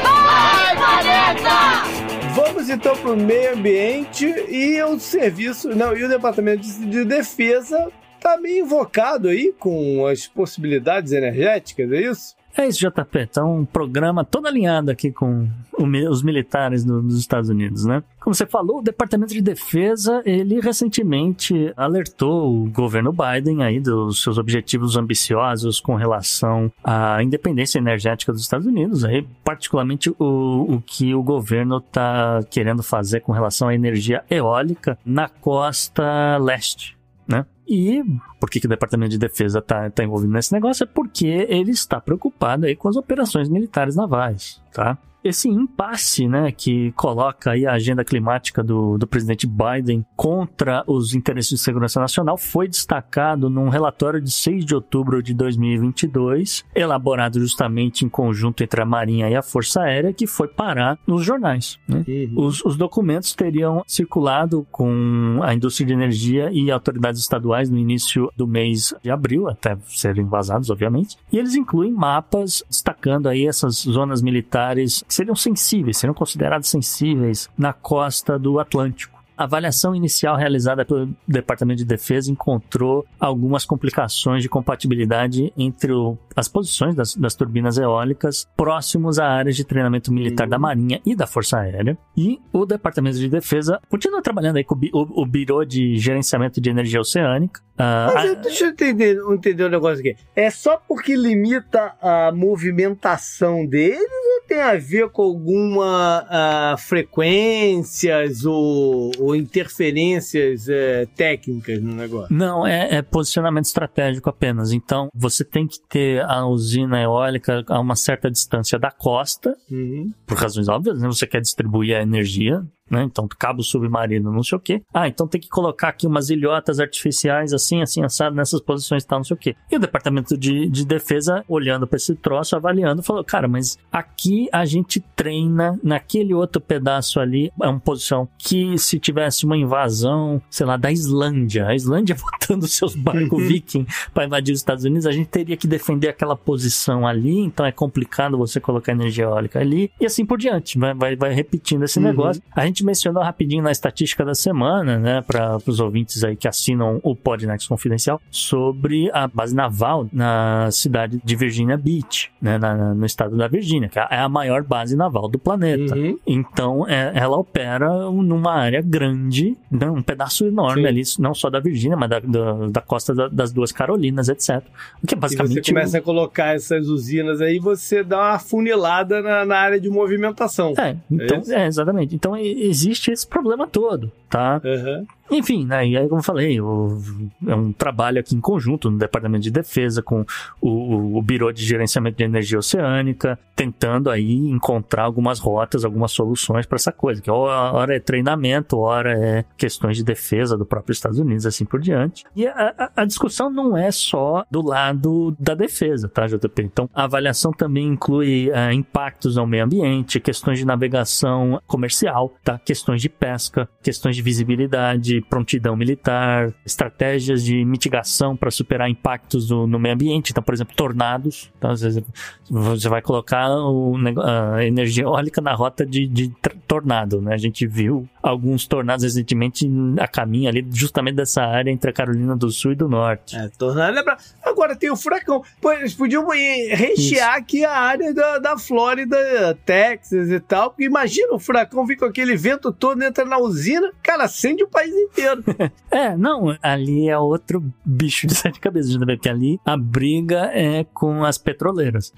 Vai, Planeta! Vamos então para o meio ambiente e o serviço, não, e o departamento de defesa está meio invocado aí com as possibilidades energéticas, é isso? É isso, JP. Tá um programa todo alinhado aqui com os militares dos Estados Unidos, né? Como você falou, o Departamento de Defesa, ele recentemente alertou o governo Biden aí dos seus objetivos ambiciosos com relação à independência energética dos Estados Unidos, aí particularmente o, o que o governo está querendo fazer com relação à energia eólica na costa leste, né? E por que, que o Departamento de Defesa está tá envolvido nesse negócio? É porque ele está preocupado aí com as operações militares navais, tá? Esse impasse, né, que coloca aí a agenda climática do, do presidente Biden contra os interesses de segurança nacional foi destacado num relatório de 6 de outubro de 2022, elaborado justamente em conjunto entre a Marinha e a Força Aérea, que foi parar nos jornais. Né? Uhum. Os, os documentos teriam circulado com a indústria de energia e autoridades estaduais no início do mês de abril, até serem vazados, obviamente, e eles incluem mapas destacando aí essas zonas militares que seriam sensíveis, seriam considerados sensíveis na costa do Atlântico. A avaliação inicial realizada pelo Departamento de Defesa encontrou algumas complicações de compatibilidade entre o, as posições das, das, turbinas eólicas próximos a áreas de treinamento militar da Marinha e da Força Aérea. E o Departamento de Defesa continua trabalhando aí com o, o, o Biro de Gerenciamento de Energia Oceânica. Uh, Mas a... deixa eu entender, entender um negócio aqui. É só porque limita a movimentação deles ou tem a ver com alguma uh, frequências ou, ou interferências uh, técnicas no negócio? Não, é, é, posicionamento estratégico apenas. Então, você tem que ter a usina eólica a uma certa distância da costa, uhum. por razões óbvias, né? Você quer distribuir a energia né? Então, cabo submarino, não sei o quê. Ah, então tem que colocar aqui umas ilhotas artificiais assim, assim, assado, nessas posições e tal, não sei o quê. E o Departamento de, de Defesa, olhando para esse troço, avaliando, falou, cara, mas aqui a gente treina naquele outro pedaço ali, é uma posição que se tivesse uma invasão, sei lá, da Islândia, a Islândia botando seus barcos viking para invadir os Estados Unidos, a gente teria que defender aquela posição ali, então é complicado você colocar energia eólica ali, e assim por diante, vai, vai, vai repetindo esse uhum. negócio. A gente gente mencionou rapidinho na estatística da semana, né, para os ouvintes aí que assinam o Podnext Confidencial, sobre a base naval na cidade de Virginia Beach, né, na, no estado da Virgínia, que é a maior base naval do planeta. Uhum. Então, é, ela opera numa área grande, né, um pedaço enorme Sim. ali, não só da Virgínia, mas da, da, da costa da- das duas Carolinas, etc. O que é E basicamente. você começa a colocar essas usinas aí, você dá uma funilada na, na área de movimentação. É, então, isso? é, exatamente. Então e- existe esse problema todo, tá? Aham. Enfim, né, e aí, como eu falei, o- é um trabalho aqui em conjunto no Departamento de Defesa com o, o, o Biro de Gerenciamento de Energia Oceânica, tentando aí encontrar algumas rotas, algumas soluções para essa coisa, que hora é treinamento, hora é questões de defesa do próprio Estados Unidos, assim por diante. E a, a- discussão não é só do lado da defesa, tá, JP? Então, a avaliação também inclui eh, impactos ao meio ambiente, questões de navegação comercial, tá? Questões de pesca, questões de visibilidade, prontidão militar, estratégias de mitigação para superar impactos do- no meio ambiente. Então, por exemplo, tornados. Então, às vezes você vai colocar o a energia eólica na rota de, de tornado, né? A gente viu alguns tornados recentemente a caminho ali justamente dessa área entre a Carolina do Sul e do Norte. É, tornado é pra... Agora tem o furacão. Pô, eles podiam rechear aqui a área da, da Flórida, Texas e tal. Porque imagina o furacão vir com aquele vento todo, entra na usina, cara, acende o país inteiro. É, não, ali é outro bicho de sete cabeças, né? porque ali a briga é com as petroleiras.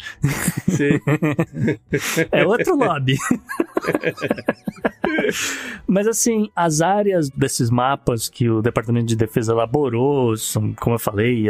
Sim. É outro lobby. Mas assim, as áreas desses mapas que o Departamento de Defesa elaborou são, como eu falei,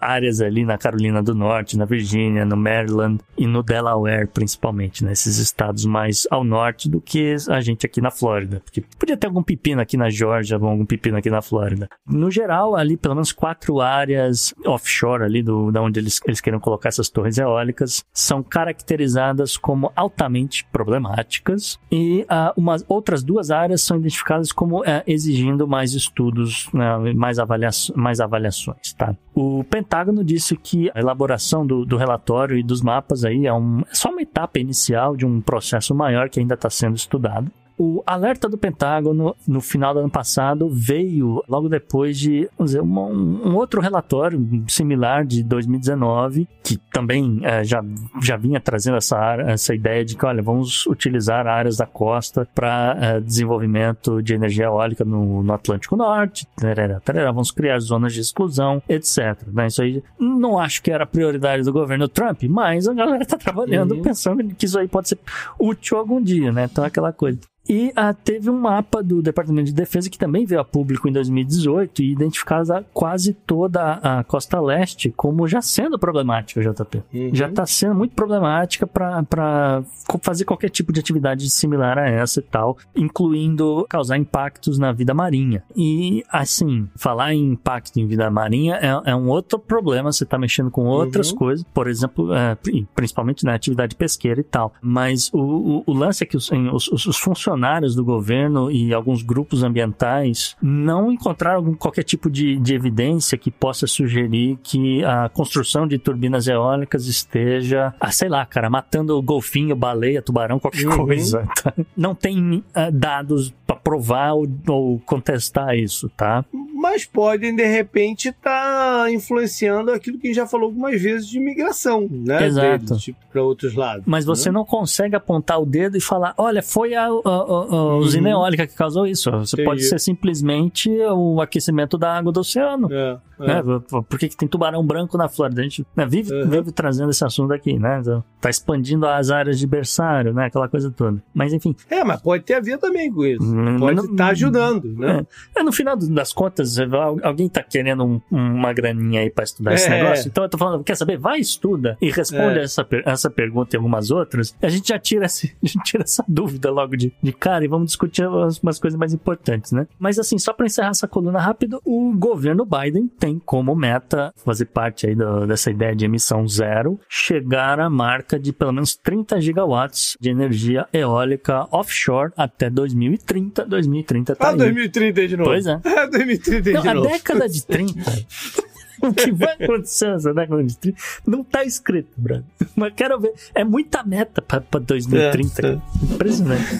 áreas ali na Carolina do Norte, na Virgínia, no Maryland e no Delaware, principalmente, nesses estados mais ao norte do que a gente aqui na Flórida. Porque podia ter algum pepino aqui na Geórgia, algum pepino aqui na Flórida. No geral, ali pelo menos quatro áreas offshore ali do, da onde eles, eles queiram colocar essas torres eólicas são caracterizadas como altamente problemáticas e ah, umas outras duas áreas são identificadas como eh, exigindo mais estudos, né, mais, avalia mais avaliações, tá? O Pentágono disse que a elaboração do, do relatório e dos mapas aí é, um, é só uma etapa inicial de um processo maior que ainda está sendo estudado. O alerta do Pentágono no final do ano passado veio logo depois de dizer, uma- um, outro relatório similar de 2019 que também eh, já, já vinha trazendo essa, essa ideia de que olha vamos utilizar áreas da costa para desenvolvimento de energia eólica no, no Atlântico Norte, tarará, tarará, vamos criar zonas de exclusão, etc. né? Isso aí não acho que era prioridade do governo Trump, mas a galera está trabalhando Uhum. pensando que isso aí pode ser útil algum dia, né? Então é aquela coisa. E ah, teve um mapa do Departamento de Defesa que também veio a público em 2018 e identificava quase toda a costa leste como já sendo problemática, JP. Uhum. Já está sendo muito problemática para fazer qualquer tipo de atividade similar a essa e tal, incluindo causar impactos na vida marinha. E, assim, falar em impacto em vida marinha é, é um outro problema, você está mexendo com outras Uhum. coisas, por exemplo, é, pri- principalmente na atividade pesqueira e tal. Mas o, o, o lance é que os, os, os- os funcionários do governo e alguns grupos ambientais não encontraram qualquer tipo de, de evidência que possa sugerir que a construção de turbinas eólicas esteja, ah, sei lá, cara, matando golfinho, baleia, tubarão, qualquer Uhum. coisa. tá? Não tem ah, dados para provar ou, ou contestar isso, tá? Mas podem, de repente, estar influenciando aquilo que a gente já falou algumas vezes de migração, né? Exato. Deles, tipo, para outros lados. Mas você né? não consegue apontar o dedo e falar, olha, foi a, a, a- a usina Uhum. eólica que causou isso. Você Entendi. pode ser simplesmente o aquecimento da água do oceano. É, é. Né? Por que, que tem tubarão branco na Flórida? A gente né, vive, Uhum. vive trazendo esse assunto aqui, né? Então, tá expandindo as áreas de berçário, né? Aquela coisa toda. Mas enfim, É, mas pode ter a ver também com isso. Hum, Pode mas não- estar ajudando, né? é, no final das contas, al- alguém tá querendo um- uma graninha aí pra estudar esse É. negócio. Então eu tô falando, quer saber? Vai, estuda e responde É. essa, essa pergunta e algumas outras. A gente já tira, esse- gente tira essa dúvida logo de, de cara e vamos discutir umas, umas coisas mais importantes, né? Mas assim, só pra encerrar essa coluna rápido, o governo Biden tem como meta fazer parte aí do- dessa ideia de emissão zero, chegar à marca de pelo menos 30 gigawatts de energia eólica offshore até 2030. 2030 tá Ah, aí. 2030 de novo. Pois é. Ah, 2030 Não, de a novo. década de 30 o que vai acontecer nessa década de 30 não tá escrito, brother. Mas quero ver. É muita meta pra, pra 2030. É, é. Impressionante.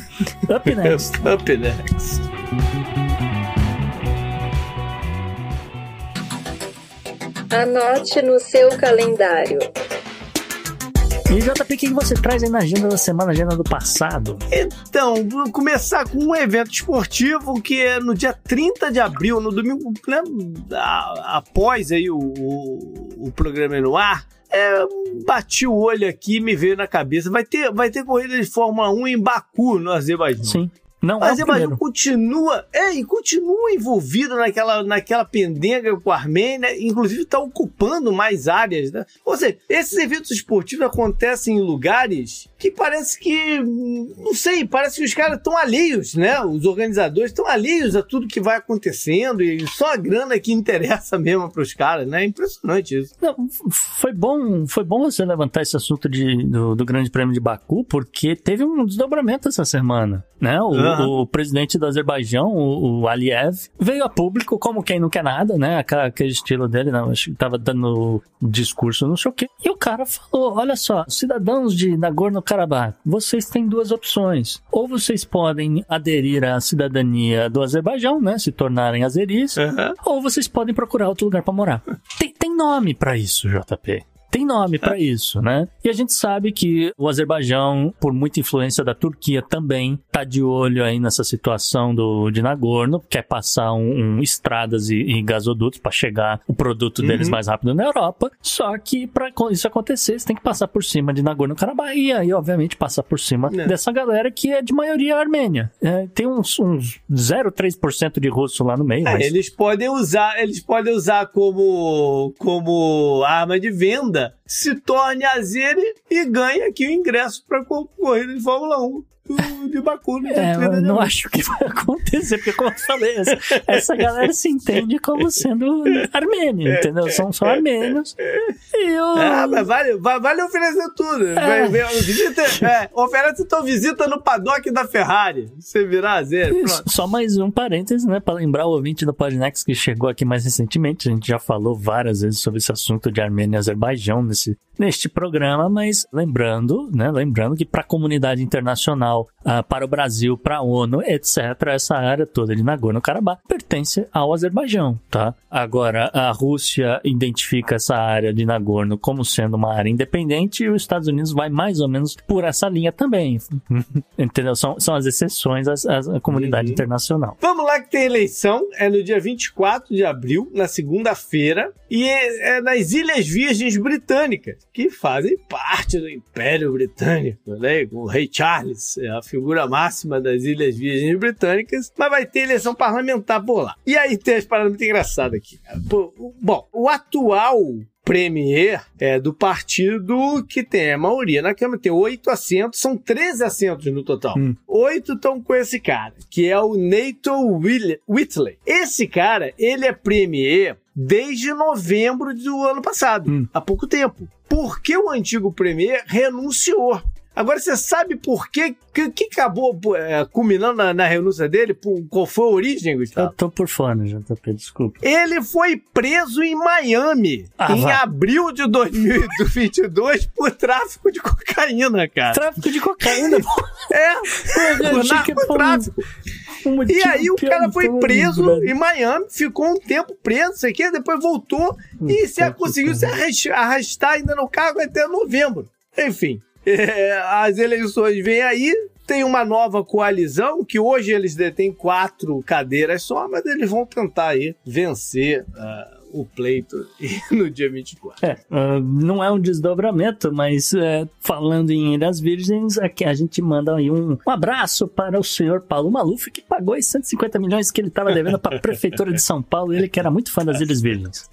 Up next. Up next. Anote no seu calendário. E JP, o que você traz aí na agenda da semana, agenda do passado? Então, vou começar com um evento esportivo que é no dia 30 de abril, no domingo, né, após aí o, o, o programa no ar. É, bati o olho aqui e me veio na cabeça. Vai ter, vai ter corrida de Fórmula 1 em Baku, no Azerbaijão. Sim. Não Mas é o Azerbaijão continua, é, e continua envolvido naquela, naquela pendenga com a Armênia, inclusive está ocupando mais áreas, né? Ou seja, esses eventos esportivos acontecem em lugares que parece que, não sei, parece que os caras estão alheios, né? Os organizadores estão alheios a tudo que vai acontecendo e só a grana que interessa mesmo para os caras, né? É impressionante isso. Não, foi bom, foi bom você levantar esse assunto de, do, do Grande Prêmio de Baku, porque teve um desdobramento essa semana, né? O, uhum. o presidente do Azerbaijão, o, o, Aliyev, veio a público como quem não quer nada, né? Aquele estilo dele, não, acho que tava dando discurso, não sei o quê. E o cara falou: olha só, cidadãos de Nagorno Karabakh, vocês têm duas opções. Ou vocês podem aderir à cidadania do Azerbaijão, né? Se tornarem azeris, uhum. ou vocês podem procurar outro lugar para morar. Tem, tem nome para isso, JP tem nome para é. isso, né? E a gente sabe que o Azerbaijão, por muita influência da Turquia, também tá de olho aí nessa situação do de Nagorno, quer passar um, um estradas e, e gasodutos para chegar o produto deles uhum. mais rápido na Europa. Só que para isso acontecer, você tem que passar por cima de Nagorno-Karabakh e aí, obviamente, passar por cima é. dessa galera que é de maioria armênia. É, tem uns, uns 0,3% de russo lá no meio. É, mas... Eles podem usar, eles podem usar como como arma de venda 的 se torne azere e ganhe aqui o ingresso para a corrida de Fórmula 1 de Baku. É, eu não acho que vai acontecer, porque como eu falei, essa, essa galera se entende como sendo armênio, entendeu? São só armênios. E eu... É, mas vale, vale oferecer tudo. É. visita, é, oferece tua visita no paddock da Ferrari. Você virar zero. Só mais um parêntese, né? Para lembrar o ouvinte do Podnext que chegou aqui mais recentemente. A gente já falou várias vezes sobre esse assunto de Armênia e Azerbaijão nesse, neste programa, mas lembrando, né? Lembrando que para a comunidade internacional uh, para o Brasil, para a ONU, etc., essa área toda de Nagorno-Karabakh pertence ao Azerbaijão, tá? Agora, a Rússia identifica essa área de Nagorno como sendo uma área independente e os Estados Unidos vai mais ou menos por essa linha também. Entendeu? São, são as exceções à, à comunidade uhum. internacional. Vamos lá que tem eleição, é no dia 24 de abril, na segunda-feira, e é, é nas Ilhas Virgens Britânicas, que fazem parte do Império Britânico, né? O rei Charles é a figura máxima das Ilhas Virgens Britânicas, mas vai ter eleição parlamentar por lá. E aí tem as paradas muito engraçadas aqui. Bom, o atual premier é, do partido que tem a maioria na Câmara. Tem oito assentos, são 13 assentos no total. Hum. Oito estão com esse cara, que é o Nathan Whitley. Esse cara, ele é premier desde novembro do ano passado, hum. há pouco tempo. Porque o antigo premier renunciou. Agora, você sabe por quê? que, que acabou é, culminando na, na, renúncia dele? Por, qual foi a origem, Gustavo? Eu tô por fora, JP, desculpa. Ele foi preso em Miami ah, em vai. abril de 2022 por tráfico de cocaína, cara. Tráfico de cocaína? é, por narcotráfico. Um e aí o cara foi preso em Miami, ficou um tempo preso, sei que, depois voltou hum, e se conseguiu se arrastar ainda no cargo até novembro. Enfim, é, as eleições vêm aí, tem uma nova coalizão, que hoje eles detêm quatro cadeiras só, mas eles vão tentar aí vencer uh, o pleito no dia 24. É, uh, não é um desdobramento, mas uh, falando em Ilhas Virgens, aqui a gente manda aí um, um, abraço para o senhor Paulo Maluf, que pagou os 150 milhões que ele estava devendo para a Prefeitura de São Paulo, ele que era muito fã das Ilhas Virgens.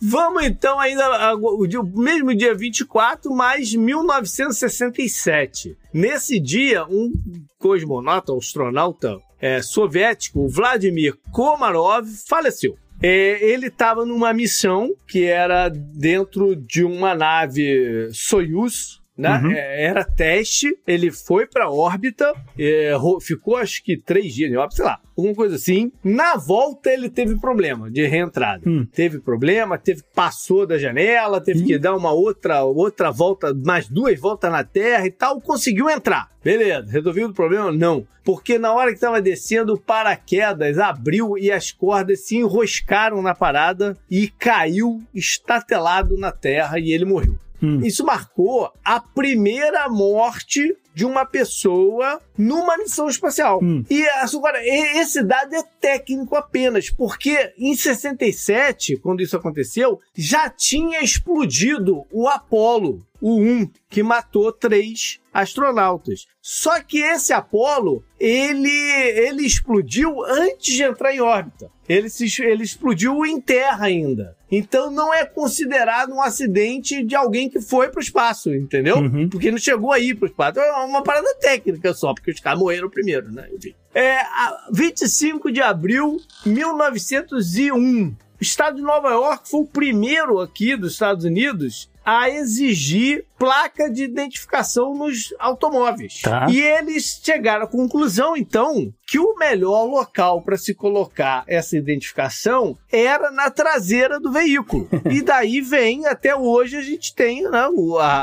Vamos então ainda o, dia, o mesmo dia 24, mais 1967. Nesse dia, um cosmonauta, um astronauta é, soviético, Vladimir Komarov, faleceu. É, ele estava numa missão que era dentro de uma nave Soyuz, né? Uhum. É, Era teste, ele foi pra órbita, é, ficou acho que três dias em órbita, sei lá, alguma coisa assim. Na volta ele teve problema de reentrada. Hum. Teve problema, teve passou da janela, teve que dar uma outra outra volta, mais duas voltas na Terra e tal, conseguiu entrar. Beleza, resolvido o problema? Não. Porque na hora que estava descendo, o paraquedas abriu e as cordas se enroscaram na parada e caiu estatelado na Terra e ele morreu. Hum. Isso marcou a primeira morte de uma pessoa numa missão espacial. Hum. E agora, esse dado é técnico apenas, porque em 67, quando isso aconteceu, já tinha explodido o Apollo, o 1, que matou três astronautas. Só que esse Apollo, ele, ele explodiu antes de entrar em órbita. Ele, se, ele explodiu em terra ainda. Então não é considerado um acidente de alguém que foi para o espaço, entendeu? Uhum. Porque não chegou aí para o espaço. É uma parada técnica só, porque os caras morreram primeiro, né? Enfim. É, a 25 de abril de 1901. O estado de Nova York foi o primeiro aqui dos Estados Unidos a exigir placa de identificação nos automóveis. Tá. E eles chegaram à conclusão, então, que o melhor local para se colocar essa identificação era na traseira do veículo. e daí vem, até hoje, a gente tem né,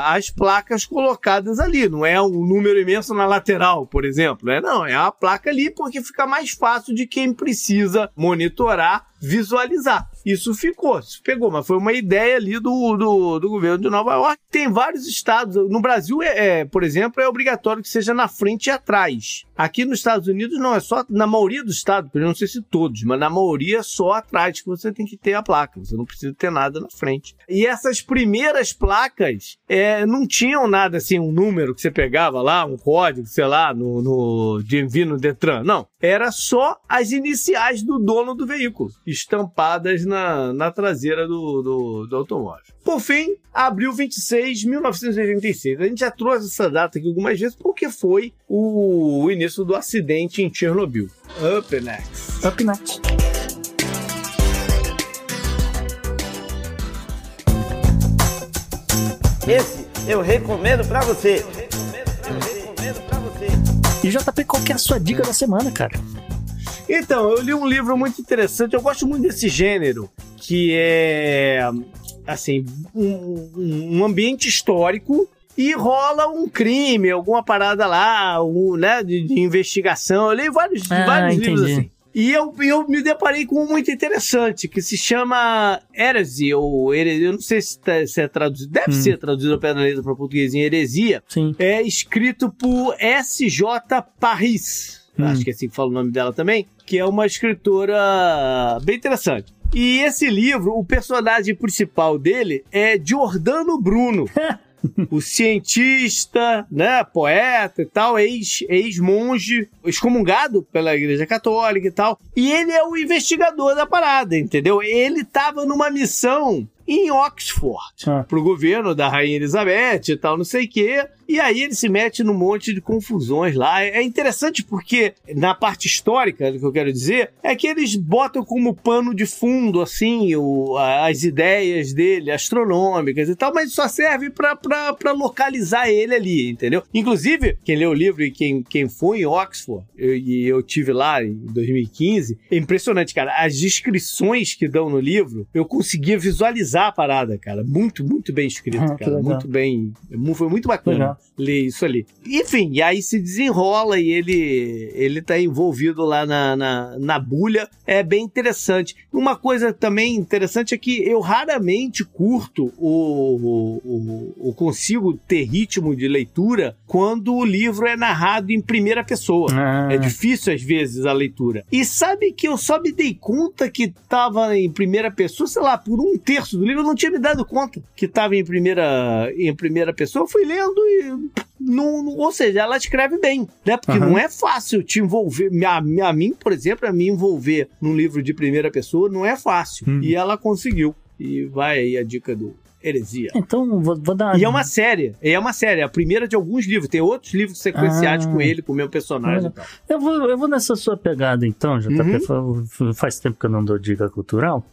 as placas colocadas ali. Não é um número imenso na lateral, por exemplo. É, não, é a placa ali porque fica mais fácil de quem precisa monitorar, visualizar. Isso ficou, isso pegou, mas foi uma ideia ali do, do, do governo de Nova York. Tem vários estados. No Brasil, é, é, por exemplo, é obrigatório que seja na frente e atrás. Aqui nos Estados Unidos, não, é só na maioria dos estados, eu não sei se todos, mas na maioria só atrás que você tem que ter a placa. Você não precisa ter nada na frente. E essas primeiras placas é, não tinham nada assim, um número que você pegava lá, um código, sei lá, no, no de envio no Detran. Não. Era só as iniciais do dono do veículo, estampadas na, na traseira do, do, do automóvel. Por fim, abril 26 de 1986. A gente já trouxe essa data aqui algumas vezes porque foi o, o início do acidente em Chernobyl. Up next. Up next. Esse eu recomendo pra você. E JP, qual que é a sua dica da semana, cara? Então, eu li um livro muito interessante. Eu gosto muito desse gênero, que é assim um, um ambiente histórico e rola um crime, alguma parada lá, um, né, de, de investigação. Eu li vários, Ah, vários livros assim. E eu, eu me deparei com um muito interessante, que se chama Heresy, ou Heresia, eu não sei se, tá- se é traduzido, deve Hum. ser traduzido ao pé da letra para português em Heresia. Sim. É escrito por S.J. Paris, Hum. acho que é assim que fala o nome dela também, que é uma escritora bem interessante. E esse livro, o personagem principal dele é Giordano Bruno. o cientista, né, poeta e tal, ex- ex-monge, excomungado pela Igreja Católica e tal. E ele é o investigador da parada, entendeu? Ele estava numa missão em Oxford, Ah. pro governo da Rainha Elizabeth e tal, não sei o quê. E aí ele se mete num monte de confusões lá. É interessante porque, na parte histórica, do que eu quero dizer, é que eles botam como pano de fundo, assim, o- as ideias dele, astronômicas e tal, mas só serve pra localizar ele ali, entendeu? Inclusive, quem leu o livro e quem, quem foi em Oxford, eu- e eu tive lá em 2015, é impressionante, cara. As descrições que dão no livro, eu conseguia visualizar a parada, cara. Muito, muito bem escrito, Ah, cara. Muito bem. Foi muito bacana Legal. Ler isso ali. Enfim, e aí se desenrola e ele, ele tá envolvido lá na, na, na bulha. É bem interessante. Uma coisa também interessante é que eu raramente curto o, o, o, o consigo ter ritmo de leitura quando o livro é narrado em primeira pessoa. Ah, É difícil às vezes a leitura. E sabe que eu só me dei conta que tava em primeira pessoa, sei lá, por um terço do livro, eu não tinha me dado conta que tava em primeira, em primeira pessoa. Eu fui lendo e. Não, não- ou seja, ela escreve bem, né? Porque Aham. não é fácil te envolver. A, a mim, por exemplo, a me envolver num livro de primeira pessoa não é fácil. Hum. E ela conseguiu. E vai aí a dica do Heresia. Então, vou, vou dar. E é uma série, e é uma série, é a primeira de alguns livros. Tem outros livros sequenciados Ah. com ele, com o meu personagem. Eu vou, eu vou nessa sua pegada então, JP. Uhum. Fa- Faz tempo que eu não dou dica cultural.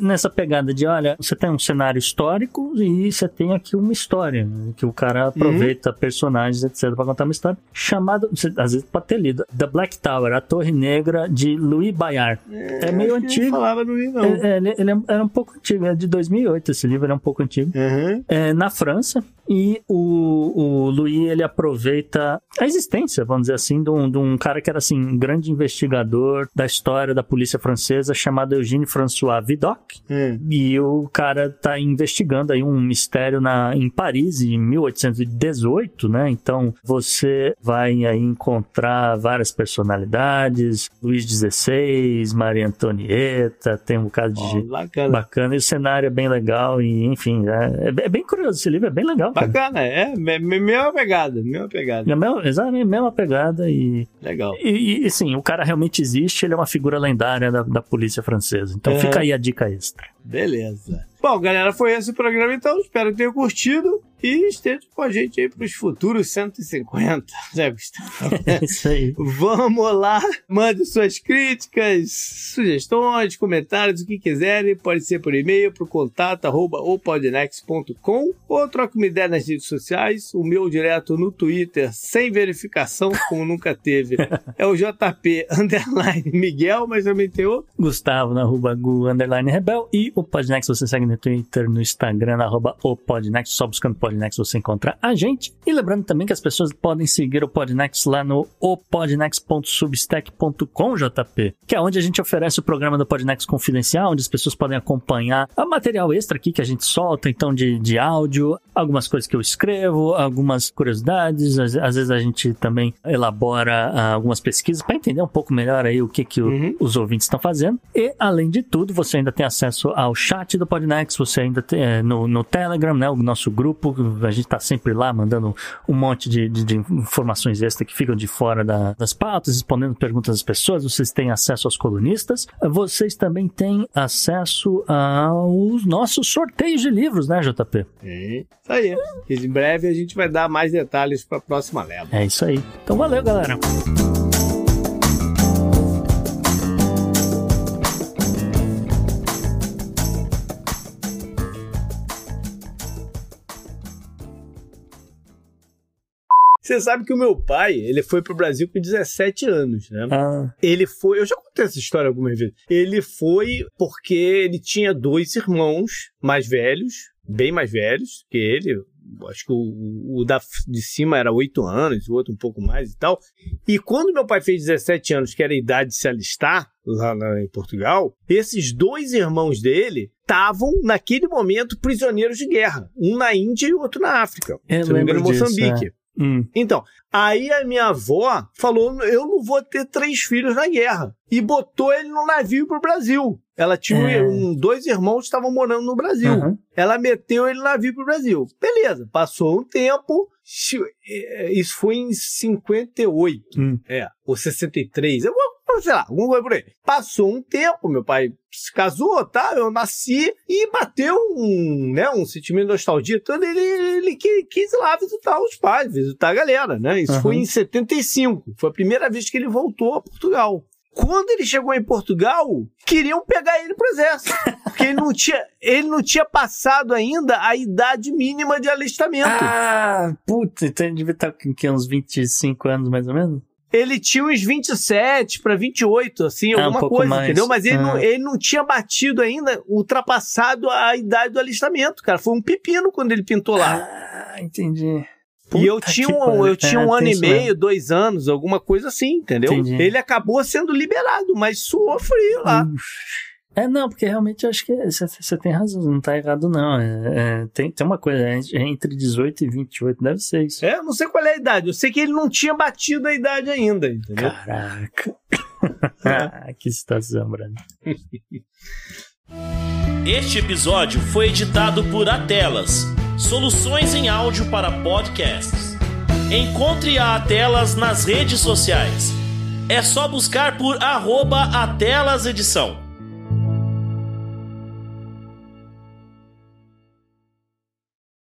Nessa pegada de, olha, você tem um cenário histórico e você tem aqui uma história, né, que o cara aproveita uhum. personagens, etc, para contar uma história chamada, às vezes pode ter lido, The Black Tower, a Torre Negra de Louis Bayard. É, é meio antigo. Não falava no não. É, ele, ele era um pouco antigo, é de 2008 esse livro, é um pouco antigo. Uhum. É, na França, e o, o Louis, ele aproveita a existência, vamos dizer assim, de um, de um cara que era, assim, um grande investigador da história da polícia francesa, chamado Eugène François Vidocq. Hum. E o cara tá investigando aí um mistério na, em Paris, em 1818, né? Então, você vai aí encontrar várias personalidades, Luís XVI, Maria Antonieta, tem um bocado de oh, bacana. bacana. E o cenário é bem legal e, enfim, é, é bem curioso. Esse livro é bem legal. Bacana, é. Mesma pegada, mesma pegada. É mesma, exatamente, mesma pegada e. Legal. E, e sim, o cara realmente existe, ele é uma figura lendária da, da polícia francesa. Então fica aí a dica extra. Beleza. Bom, galera, foi esse o programa então. Espero que tenham curtido e esteja com a gente aí para os futuros 150, né, Gustavo? É isso aí. Vamos lá, mande suas críticas, sugestões, comentários, o que quiserem. Pode ser por e-mail para o contato arroba opodnex.com ou troque uma ideia nas redes sociais. O meu direto no Twitter, sem verificação, como nunca teve, é o JP underline Miguel, mas também tem outro. Gustavo na arroba Gu underline Rebel e o Podnext você segue no Twitter, no Instagram, arroba o Podnext, só buscando Podnext você encontra a gente. E lembrando também que as pessoas podem seguir o Podnext lá no opodnext.substack.com, JP, que é onde a gente oferece o programa do Podnext Confidencial, onde as pessoas podem acompanhar o material extra aqui que a gente solta, então de, de áudio, algumas coisas que eu escrevo, algumas curiosidades, às, às vezes a gente também elabora uh, algumas pesquisas para entender um pouco melhor aí o que, que uhum. os ouvintes estão fazendo. E, além de tudo, você ainda tem acesso ao chat do Podnext, você ainda tem é, no, no Telegram, né, o nosso grupo, a gente está sempre lá mandando um monte de, de, de informações extras que ficam de fora da, das pautas, respondendo perguntas das pessoas. Vocês têm acesso aos colunistas. Vocês também têm acesso aos nossos sorteios de livros, né, JP? É, isso aí. E em breve a gente vai dar mais detalhes para a próxima leva. É isso aí. Então valeu, galera. Você sabe que o meu pai, ele foi pro Brasil com 17 anos, né? Ah. Ele foi, eu já contei essa história algumas vezes. Ele foi porque ele tinha dois irmãos mais velhos, bem mais velhos que ele. Acho que o, o da, de cima era 8 anos, o outro um pouco mais e tal. E quando meu pai fez 17 anos, que era a idade de se alistar, lá na, em Portugal, esses dois irmãos dele estavam, naquele momento, prisioneiros de guerra. Um na Índia e o outro na África. Eu se não me engano, disso, Moçambique. É. Hum. Então, aí a minha avó falou: eu não vou ter três filhos na guerra. E botou ele no navio pro Brasil. Ela tinha É. um, dois irmãos que estavam morando no Brasil. Uhum. Ela meteu ele no navio pro Brasil. Beleza, passou um tempo. eh, Isso foi em 58. Hum. É, ou 63. Eu, sei lá, alguma coisa por aí. Passou um tempo, meu pai se casou, tá? Eu nasci e bateu um, né, um sentimento de nostalgia. Então ele, ele qui- quis ir lá visitar os pais, visitar a galera, né? Isso Aham. foi em 75. Foi a primeira vez que ele voltou a Portugal. Quando ele chegou em Portugal, queriam pegar ele pro exército. Porque ele não tinha, ele não tinha passado ainda a idade mínima de alistamento. Ah, puta, então ele devia estar com uns 25 anos mais ou menos? Ele tinha uns 27 para 28, assim, um alguma pouco coisa, mais. entendeu? Mas ele, Ah. não, ele não tinha batido ainda, ultrapassado a idade do alistamento, cara. Foi um pepino quando ele pintou lá. Ah, entendi. e eu Puta tinha, um, eu tinha É, um ano e meio, mesmo. dois anos, alguma coisa assim, entendeu? Entendi. Ele acabou sendo liberado, mas suou frio lá. É, não, porque realmente eu acho que você tem razão, não tá errado não. É, é, tem, tem uma coisa, é entre 18 e 28, deve ser isso. É, eu não sei qual é a idade. Eu sei que ele não tinha batido a idade ainda, entendeu? Caraca. ah, que situação, Brando. Este episódio foi editado por Atelas, soluções em áudio para podcasts. Encontre a Atelas nas redes sociais. É só buscar por arroba Atelas Edição.